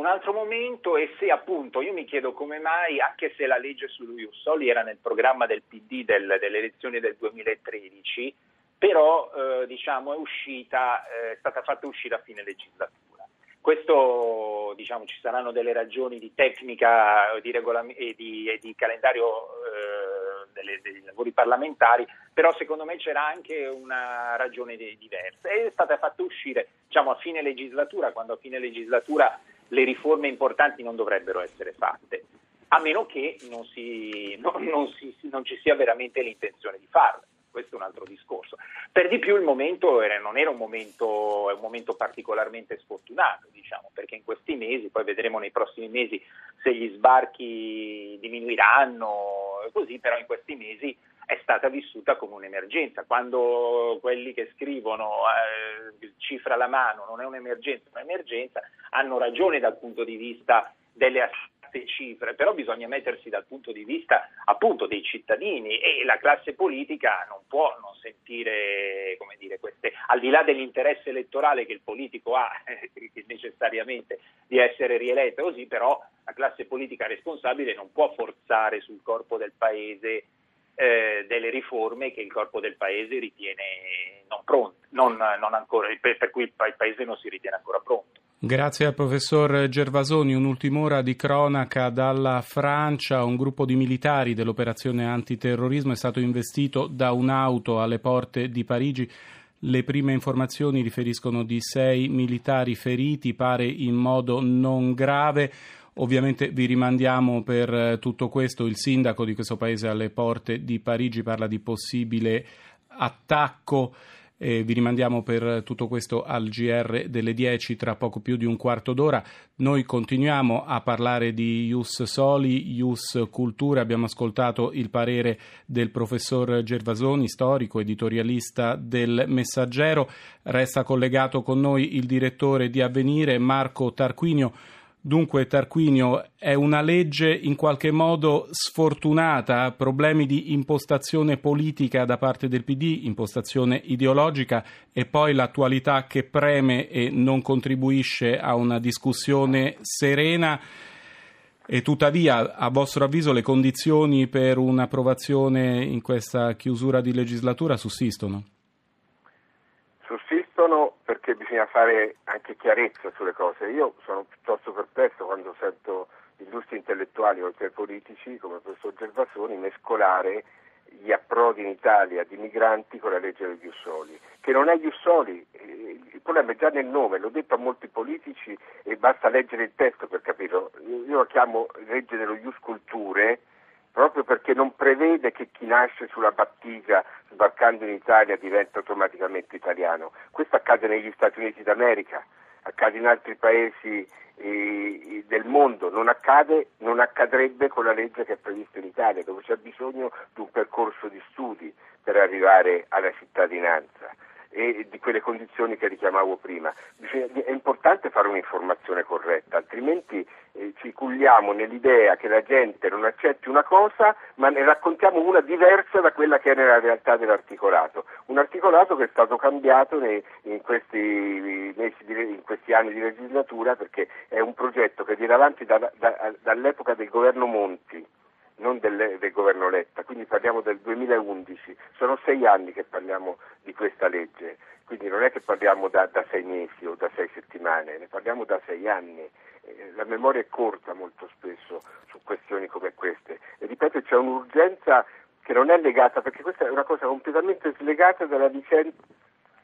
un altro momento e se appunto io mi chiedo come mai, anche se la legge sullo Jussoli era nel programma del PD del, delle elezioni del 2013, però eh, diciamo è uscita, eh, è stata fatta uscire a fine legislatura. Questo diciamo, ci saranno delle ragioni di tecnica di regolam- e, di, e, di, calendario eh, delle, dei lavori parlamentari, però secondo me c'era anche una ragione di, diversa. È stata fatta uscire diciamo, a fine legislatura, quando a fine legislatura le riforme importanti non dovrebbero essere fatte, a meno che non, si, non, non, si, non ci sia veramente l'intenzione di farle questo è un altro discorso. Per di più il momento era, non era un momento, un momento particolarmente sfortunato, diciamo, perché in questi mesi, poi vedremo nei prossimi mesi se gli sbarchi diminuiranno, così, però in questi mesi è stata vissuta come un'emergenza. Quando quelli che scrivono eh, cifra alla mano non è un'emergenza, è un'emergenza, hanno ragione dal punto di vista delle alte cifre, però bisogna mettersi dal punto di vista appunto dei cittadini e la classe politica non può non sentire, come dire, queste, al di là dell'interesse elettorale che il politico ha eh, necessariamente di essere rieletto così, però la classe politica responsabile non può forzare sul corpo del paese eh, delle riforme che il corpo del paese ritiene non pronte, non, non ancora, per, per cui il paese non si ritiene ancora pronto. Grazie al professor Gervasoni. Un'ultima ora di cronaca dalla Francia. Un gruppo di militari dell'operazione antiterrorismo è stato investito da un'auto alle porte di Parigi. Le prime informazioni riferiscono di sei militari feriti, pare in modo non grave. Ovviamente vi rimandiamo per tutto questo. Il sindaco di questo paese alle porte di Parigi parla di possibile attacco. Eh, vi rimandiamo per tutto questo al GR delle 10 tra poco più di un quarto d'ora. Noi continuiamo a parlare di Ius Soli, Ius Cultura. Abbiamo ascoltato il parere del professor Gervasoni, storico, editorialista del Messaggero. Resta collegato con noi il direttore di Avvenire, Marco Tarquinio. Dunque, Tarquinio, è una legge in qualche modo sfortunata, problemi di impostazione politica da parte del PD, impostazione ideologica e poi l'attualità che preme e non contribuisce a una discussione serena. E tuttavia, a vostro avviso, le condizioni per un'approvazione in questa chiusura di legislatura sussistono? Sussistono perché bisogna fare anche chiarezza sulle cose. Io sono piuttosto perplesso quando sento illustri intellettuali oltre ai politici come il professor Gervasoni mescolare gli approdi in Italia di migranti con la legge degli Jussoli, che non è Jussoli, eh, il problema è già nel nome, l'ho detto a molti politici e basta leggere il testo per capirlo. Io lo chiamo legge dello Ius Culture proprio perché non prevede che chi nasce sulla battigia sbarcando in Italia diventa automaticamente italiano. Questo accade negli Stati Uniti d'America, accade in altri paesi eh, del mondo, non, accade, non accadrebbe con la legge che è prevista in Italia, dove c'è bisogno di un percorso di studi per arrivare alla cittadinanza. E di quelle condizioni che richiamavo prima. È importante fare un'informazione corretta, altrimenti eh, ci culliamo nell'idea che la gente non accetti una cosa, ma ne raccontiamo una diversa da quella che è nella realtà dell'articolato. Un articolato che è stato cambiato in, questi in questi anni di legislatura perché è un progetto che viene avanti da, da, dall'epoca del governo Monti non del, del, governo Letta, quindi parliamo del 2011, sono sei anni che parliamo di questa legge, quindi non è che parliamo da, da sei mesi o da sei settimane, ne parliamo da sei anni. Eh, la memoria è corta molto spesso su questioni come queste e ripeto c'è un'urgenza che non è legata, perché questa è una cosa completamente slegata dalla vicenda,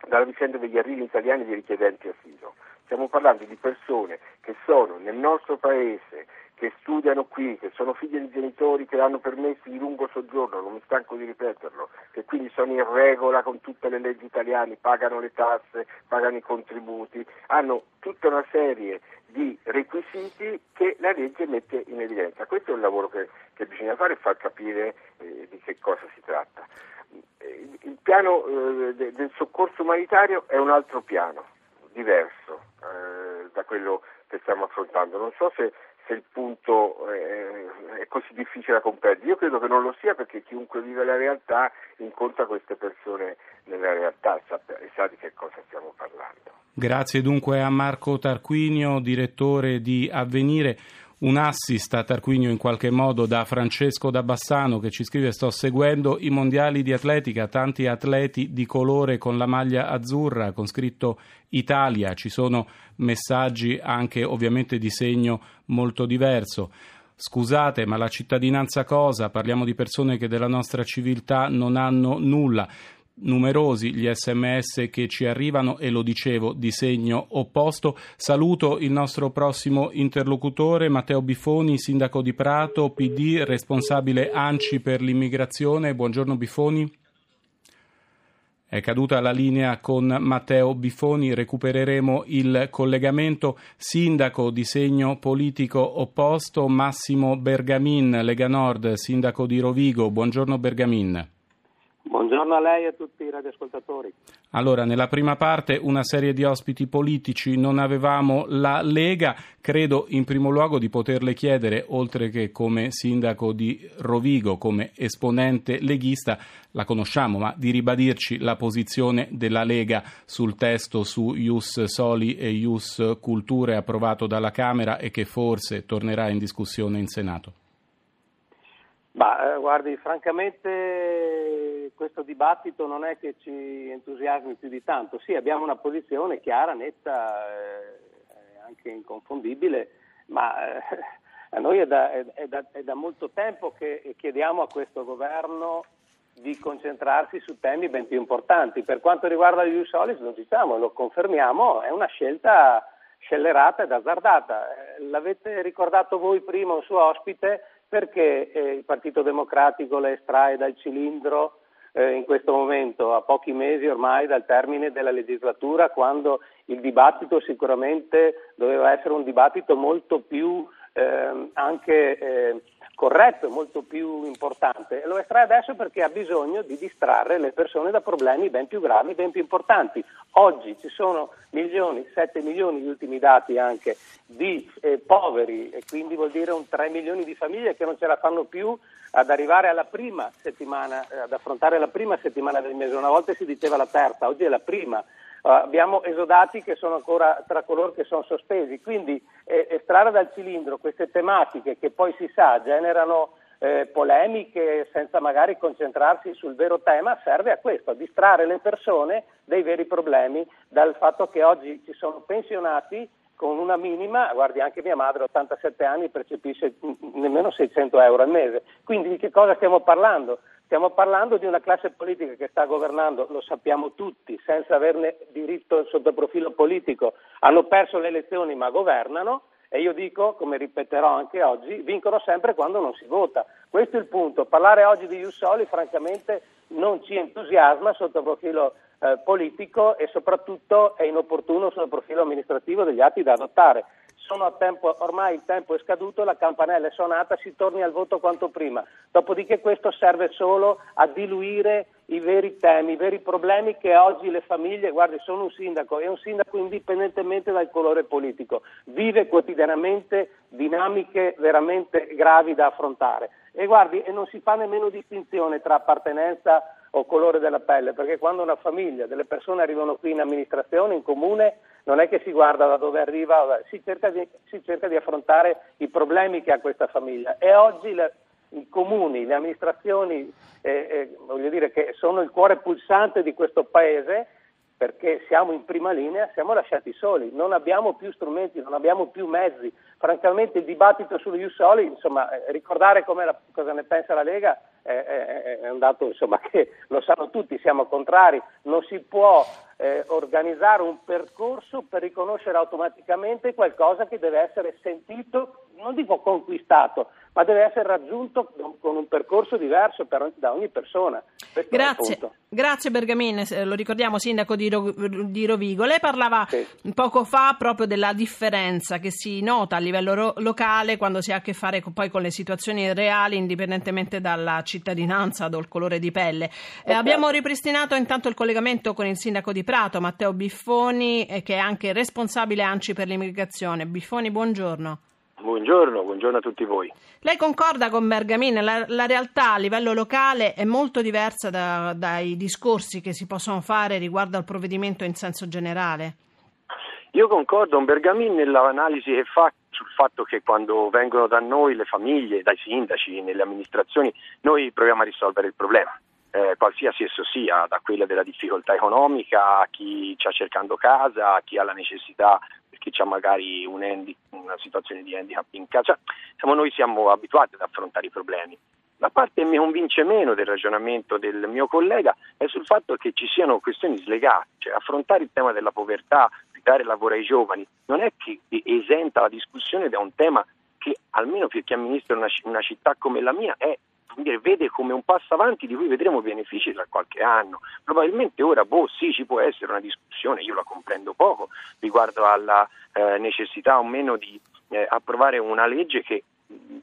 dalla vicenda degli arrivi italiani di richiedenti asilo. Stiamo parlando di persone che sono nel nostro paese che studiano qui, che sono figli di genitori che hanno permessi di lungo soggiorno, non mi stanco di ripeterlo, che quindi sono in regola con tutte le leggi italiane, pagano le tasse, pagano i contributi, hanno tutta una serie di requisiti che la legge mette in evidenza. Questo è un lavoro che, che bisogna fare e far capire eh, di che cosa si tratta. Il piano eh, del soccorso umanitario è un altro piano, diverso eh, da quello che stiamo affrontando. Non so se se il punto eh, è così difficile da comprendere. Io credo che non lo sia perché chiunque vive la realtà incontra queste persone nella realtà e sa di che cosa stiamo parlando. Grazie dunque a Marco Tarquinio, direttore di Avvenire un assist a Tarquinio in qualche modo da Francesco da Bassano che ci scrive sto seguendo i mondiali di atletica, tanti atleti di colore con la maglia azzurra con scritto Italia, ci sono messaggi anche ovviamente di segno molto diverso. Scusate, ma la cittadinanza cosa? Parliamo di persone che della nostra civiltà non hanno nulla numerosi gli sms che ci arrivano e lo dicevo di segno opposto. Saluto il nostro prossimo interlocutore Matteo Bifoni, sindaco di Prato, PD, responsabile ANCI per l'immigrazione. Buongiorno Bifoni. È caduta la linea con Matteo Bifoni, recupereremo il collegamento. Sindaco di segno politico opposto Massimo Bergamin, Lega Nord, sindaco di Rovigo. Buongiorno Bergamin. Buongiorno a lei e a tutti i radioascoltatori. Allora, nella prima parte una serie di ospiti politici, non avevamo la Lega, credo in primo luogo di poterle chiedere, oltre che come sindaco di Rovigo, come esponente leghista, la conosciamo, ma di ribadirci la posizione della Lega sul testo su Ius Soli e Ius Culture approvato dalla Camera e che forse tornerà in discussione in Senato. Bah, eh, guardi, francamente questo dibattito non è che ci entusiasmi più di tanto. Sì, abbiamo una posizione chiara, netta, eh, anche inconfondibile, ma eh, a noi è da, è, da, è da, molto tempo che chiediamo a questo governo di concentrarsi su temi ben più importanti. Per quanto riguarda gli Usolis, lo diciamo, lo confermiamo, è una scelta scellerata ed azzardata. Eh, l'avete ricordato voi prima, un suo ospite, perché eh, il Partito Democratico le estrae dal cilindro eh, in questo momento, a pochi mesi ormai dal termine della legislatura, quando il dibattito sicuramente doveva essere un dibattito molto più eh, anche eh, corretto e molto più importante. Lo estrae adesso perché ha bisogno di distrarre le persone da problemi ben più gravi, ben più importanti. Oggi ci sono milioni, 7 milioni, gli ultimi dati anche, di eh, poveri e quindi vuol dire un 3 milioni di famiglie che non ce la fanno più ad arrivare alla prima settimana, eh, ad affrontare la prima settimana del mese. Una volta si diceva la terza, oggi è la prima. Uh, abbiamo esodati che sono ancora tra coloro che sono sospesi, quindi eh, estrarre dal cilindro queste tematiche che poi si sa generano eh, polemiche senza magari concentrarsi sul vero tema serve a questo, a distrarre le persone dei veri problemi, dal fatto che oggi ci sono pensionati con una minima, guardi anche mia madre, 87 anni, percepisce nemmeno 600 euro al mese. Quindi di che cosa stiamo parlando? Stiamo parlando di una classe politica che sta governando, lo sappiamo tutti, senza averne diritto sotto profilo politico. Hanno perso le elezioni ma governano e io dico, come ripeterò anche oggi, vincono sempre quando non si vota. Questo è il punto. Parlare oggi di Jussoli francamente non ci entusiasma sotto profilo eh, politico e soprattutto è inopportuno sotto profilo amministrativo degli atti da adottare tempo, ormai il tempo è scaduto, la campanella è suonata, si torni al voto quanto prima. Dopodiché questo serve solo a diluire i veri temi, i veri problemi che oggi le famiglie, guardi, sono un sindaco, è un sindaco indipendentemente dal colore politico, vive quotidianamente dinamiche veramente gravi da affrontare e guardi, e non si fa nemmeno distinzione tra appartenenza o colore della pelle, perché quando una famiglia, delle persone arrivano qui in amministrazione, in comune, non è che si guarda da dove arriva, si cerca di, si cerca di affrontare i problemi che ha questa famiglia e oggi le, i comuni, le amministrazioni, eh, eh, voglio dire che sono il cuore pulsante di questo paese perché siamo in prima linea, siamo lasciati soli, non abbiamo più strumenti, non abbiamo più mezzi. Francamente il dibattito sullo Ius Soli, insomma, eh, ricordare la, cosa ne pensa la Lega è, è un dato insomma, (laughs) che lo sanno tutti, siamo contrari, non si può eh, organizzare un percorso per riconoscere automaticamente qualcosa che deve essere sentito, non dico conquistato, ma deve essere raggiunto con un percorso diverso per, da ogni persona. Grazie. Grazie Bergamin, lo ricordiamo sindaco di, Ro- di Rovigo. Lei parlava sì. poco fa proprio della differenza che si nota a livello ro- locale quando si ha a che fare con, poi con le situazioni reali indipendentemente dalla cittadinanza o dal colore di pelle. Eh, abbiamo ripristinato intanto il collegamento con il sindaco di Prato, Matteo Biffoni, eh, che è anche responsabile ANCI per l'immigrazione. Biffoni, buongiorno. Buongiorno, buongiorno a tutti voi. Lei concorda con Bergamin, la, la realtà a livello locale è molto diversa da, dai discorsi che si possono fare riguardo al provvedimento in senso generale? Io concordo con Bergamin nell'analisi che fa sul fatto che quando vengono da noi le famiglie, dai sindaci, nelle amministrazioni, noi proviamo a risolvere il problema. Eh, qualsiasi esso sia, da quella della difficoltà economica a chi sta cercando casa, a chi ha la necessità perché c'è magari un handi, una situazione di handicap in casa. Siamo, noi siamo abituati ad affrontare i problemi. La parte che mi convince meno del ragionamento del mio collega è sul fatto che ci siano questioni slegate, cioè affrontare il tema della povertà, dare lavoro ai giovani, non è che esenta la discussione da un tema che almeno per chi amministra una, una città come la mia è dire, vede come un passo avanti di cui vedremo benefici tra qualche anno. Probabilmente ora, boh, sì, ci può essere una discussione, io la comprendo poco, riguardo alla eh, necessità o meno di eh, approvare una legge che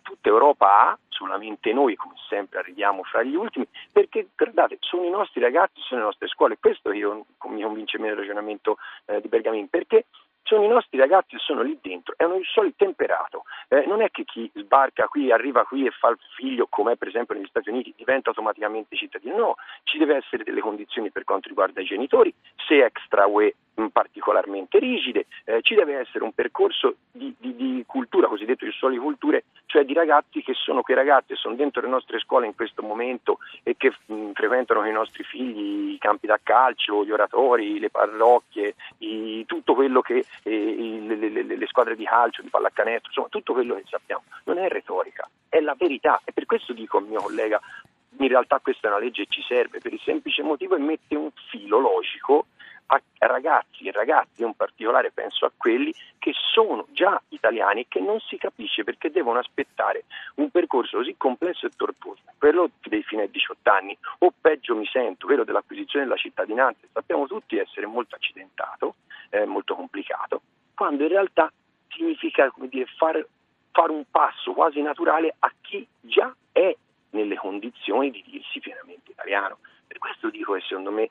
tutta Europa ha, solamente noi come sempre arriviamo fra gli ultimi, perché guardate, sono i nostri ragazzi, sono le nostre scuole, questo io mi convince meno il ragionamento eh, di Bergamin, perché sono i nostri ragazzi che sono lì dentro, è un solo temperato, eh, non è che chi sbarca qui, arriva qui e fa il figlio, come per esempio negli Stati Uniti, diventa automaticamente cittadino, no, ci deve essere delle condizioni per quanto riguarda i genitori, se extra UE particolarmente rigide, eh, ci deve essere un percorso di, di, di cultura, cosiddetto di soli culture, cioè di ragazzi che sono quei ragazzi che sono dentro le nostre scuole in questo momento e che mh, frequentano con i nostri figli i campi da calcio, gli oratori, le parrocchie, i, tutto quello che eh, le, le, le, squadre di calcio, di pallacanestro, insomma tutto quello che sappiamo. Non è retorica, è la verità e per questo dico al mio collega in realtà questa è una legge che ci serve per il semplice motivo che mette un filo logico a ragazzi e ragazzi, in particolare penso a quelli che sono già italiani e che non si capisce perché devono aspettare un percorso così complesso e tortuoso, quello dei fine ai 18 anni, o peggio mi sento, quello dell'acquisizione della cittadinanza, sappiamo tutti essere molto accidentato, eh, molto complicato, quando in realtà significa dire, fare, fare un passo quasi naturale a chi già è nelle condizioni di dirsi pienamente italiano. Per questo dico che secondo me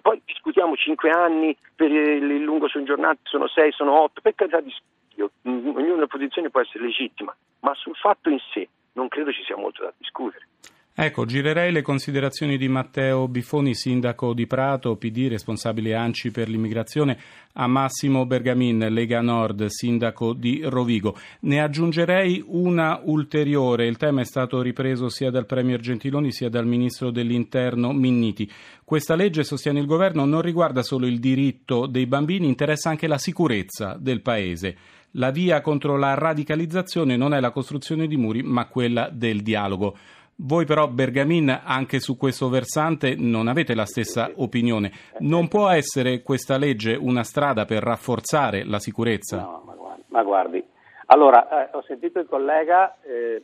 poi discutiamo cinque anni per il lungo soggiornato, sono sei, sono otto, per carità di Dio, ognuna posizione può essere legittima, ma sul fatto in sé non credo ci sia molto da discutere. Ecco, girerei le considerazioni di Matteo Bifoni, sindaco di Prato, PD, responsabile ANCI per l'immigrazione, a Massimo Bergamin, Lega Nord, sindaco di Rovigo. Ne aggiungerei una ulteriore. Il tema è stato ripreso sia dal Premier Gentiloni sia dal Ministro dell'Interno Minniti. Questa legge, sostiene il Governo, non riguarda solo il diritto dei bambini, interessa anche la sicurezza del Paese. La via contro la radicalizzazione non è la costruzione di muri, ma quella del dialogo. Voi però, Bergamin, anche su questo versante non avete la stessa opinione. Non può essere questa legge una strada per rafforzare la sicurezza? No, ma guardi, ma guardi. allora, eh, ho sentito il collega eh,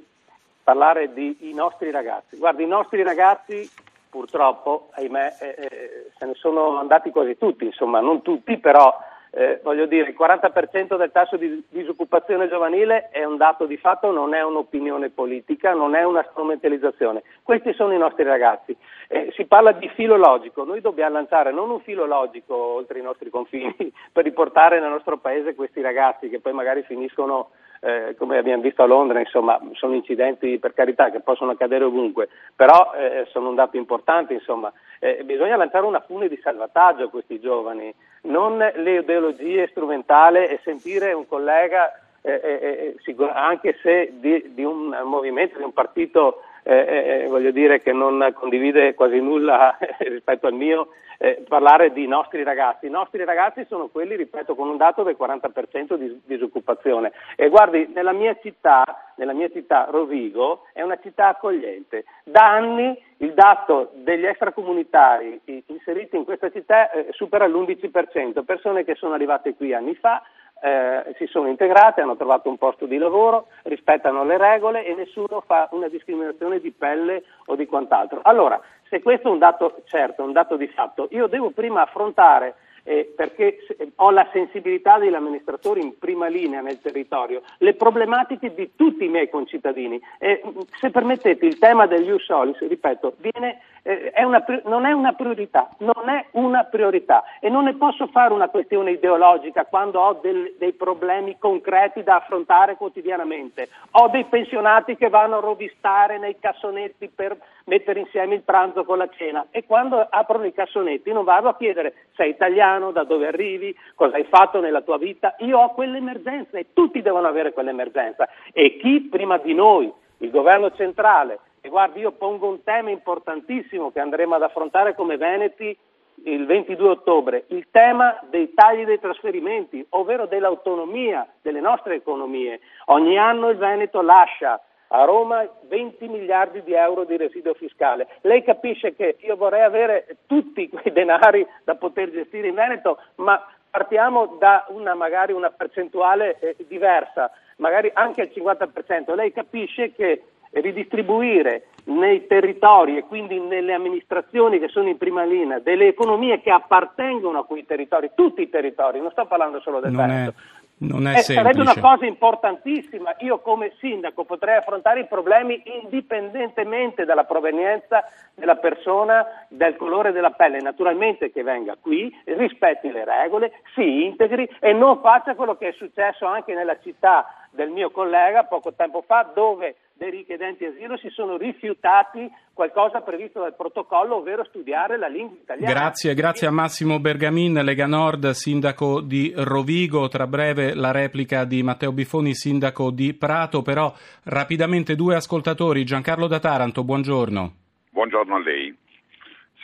parlare di i nostri ragazzi. Guardi, i nostri ragazzi purtroppo, ahimè, eh, eh se ne sono andati quasi tutti, insomma, non tutti, però eh, voglio dire, il 40% del tasso di disoccupazione giovanile è un dato di fatto, non è un'opinione politica, non è una strumentalizzazione. Questi sono i nostri ragazzi. Eh, si parla di filo logico, noi dobbiamo lanciare non un filo logico oltre i nostri confini (laughs) per riportare nel nostro paese questi ragazzi che poi magari finiscono eh, come abbiamo visto a Londra, insomma, sono incidenti per carità che possono accadere ovunque, però eh, sono un dato importante, insomma. Eh, bisogna lanciare una fune di salvataggio a questi giovani, non le ideologie strumentali e sentire un collega, eh, eh, eh, anche se di, di, un movimento, di un partito eh, eh, voglio dire che non condivide quasi nulla rispetto al mio, eh, parlare di nostri ragazzi. I nostri ragazzi sono quelli, ripeto, con un dato del 40% di disoccupazione. E guardi, nella mia città, nella mia città Rovigo, è una città accogliente. Da anni il dato degli extracomunitari inseriti in questa città eh, supera l'11%, persone che sono arrivate qui anni fa, eh, si sono integrate, hanno trovato un posto di lavoro, rispettano le regole e nessuno fa una discriminazione di pelle o di quant'altro. Allora, se questo è un dato certo, un dato di fatto, io devo prima affrontare eh, perché ho la sensibilità degli amministratori in prima linea nel territorio, le problematiche di tutti i miei concittadini. Eh, se permettete, il tema degli Usolis, ripeto, viene, eh, è una, non è una priorità, non è una priorità. E non ne posso fare una questione ideologica quando ho del, dei problemi concreti da affrontare quotidianamente. Ho dei pensionati che vanno a rovistare nei cassonetti per mettere insieme il pranzo con la cena. E quando aprono i cassonetti non vado a chiedere sei italiano, da dove arrivi, cosa hai fatto nella tua vita, io ho quell'emergenza e tutti devono avere quell'emergenza. E chi prima di noi, il governo centrale, e guardi io pongo un tema importantissimo che andremo ad affrontare come Veneti il 22 ottobre, il tema dei tagli dei trasferimenti, ovvero dell'autonomia delle nostre economie. Ogni anno il Veneto lascia a Roma 20 miliardi di euro di residuo fiscale. Lei capisce che io vorrei avere tutti quei denari da poter gestire in Veneto, ma partiamo da una, magari una percentuale eh, diversa, magari anche il 50%. Lei capisce che ridistribuire nei territori e quindi nelle amministrazioni che sono in prima linea delle economie che appartengono a quei territori, tutti i territori, non sto parlando solo del non Veneto, è non è eh. Sarebbe una cosa importantissima. Io come sindaco potrei affrontare i problemi indipendentemente dalla provenienza della persona, dal colore della pelle. Naturalmente che venga qui, rispetti le regole, si integri e non faccia quello che è successo anche nella città del mio collega poco tempo fa, dove dei richiedenti asilo si sono rifiutati qualcosa previsto dal protocollo, ovvero studiare la lingua italiana. Grazie, grazie a Massimo Bergamin, Lega Nord, sindaco di Rovigo. Tra breve la replica di Matteo Bifoni, sindaco di Prato. Però rapidamente due ascoltatori. Giancarlo da Taranto, buongiorno. Buongiorno a lei.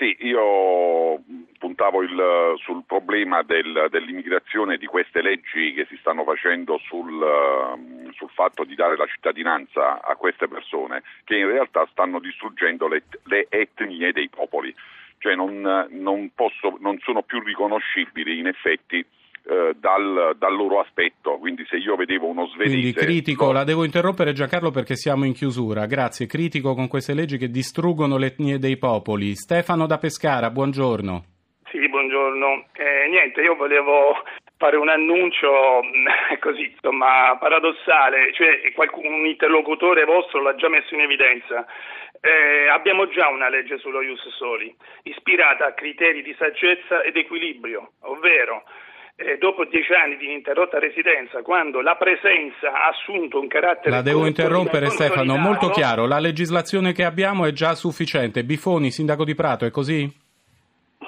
Sì, io puntavo il, sul problema del, dell'immigrazione di queste leggi che si stanno facendo sul, sul, fatto di dare la cittadinanza a queste persone, che in realtà stanno distruggendo le, le etnie dei popoli, cioè non, non, posso, non sono più riconoscibili in effetti eh, dal, dal, loro aspetto. Quindi se io vedevo uno svedese... Quindi critico, lo... la devo interrompere Giancarlo perché siamo in chiusura. Grazie, critico con queste leggi che distruggono le etnie dei popoli. Stefano da Pescara, buongiorno. Sì, buongiorno. Eh, niente, io volevo fare un annuncio (laughs) così, insomma, paradossale, cioè qualcuno, un interlocutore vostro l'ha già messo in evidenza. Eh, abbiamo già una legge sullo Ius Soli, ispirata a criteri di saggezza ed equilibrio, ovvero eh, dopo dieci anni di ininterrotta residenza, quando la presenza ha assunto un carattere... La devo interrompere Stefano, molto chiaro, la legislazione che abbiamo è già sufficiente. Bifoni, sindaco di Prato, è così?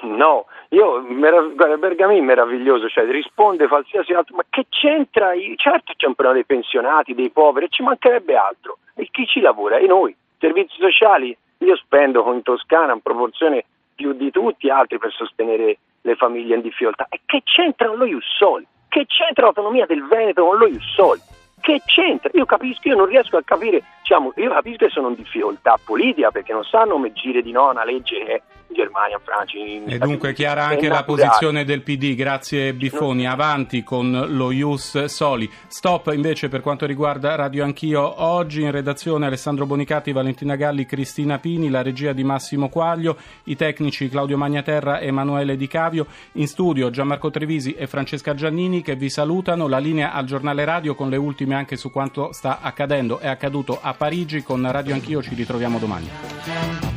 No, io, guarda, Bergamin è meraviglioso, cioè risponde qualsiasi altro, ma che c'entra? Certo c'è un problema dei pensionati, dei poveri, ci mancherebbe altro. E chi ci lavora? E noi, servizi sociali, io spendo in Toscana in proporzione più di tutti altri per sostenere le famiglie in difficoltà. E che c'entra lo Jussoli? Che c'entra l'autonomia del Veneto con lo Jussoli? Che c'entra? Io capisco, io non riesco a capire diciamo, io capisco che sono in difficoltà politica perché non sanno come gire di no una legge che in Germania, in Francia, in E dunque chiara anche la posizione del PD, grazie Biffoni, avanti con lo Ius Soli. Stop invece per quanto riguarda Radio Anch'io, oggi. In redazione Alessandro Bonicati, Valentina Galli, Cristina Pini, la regia di Massimo Quaglio, i tecnici Claudio Magnaterra e Emanuele Di Cavio, in studio Gianmarco Trevisi e Francesca Giannini che vi salutano, la linea al giornale radio con le ultime anche su quanto sta accadendo, è accaduto a Parigi, con Radio Anch'io ci ritroviamo domani.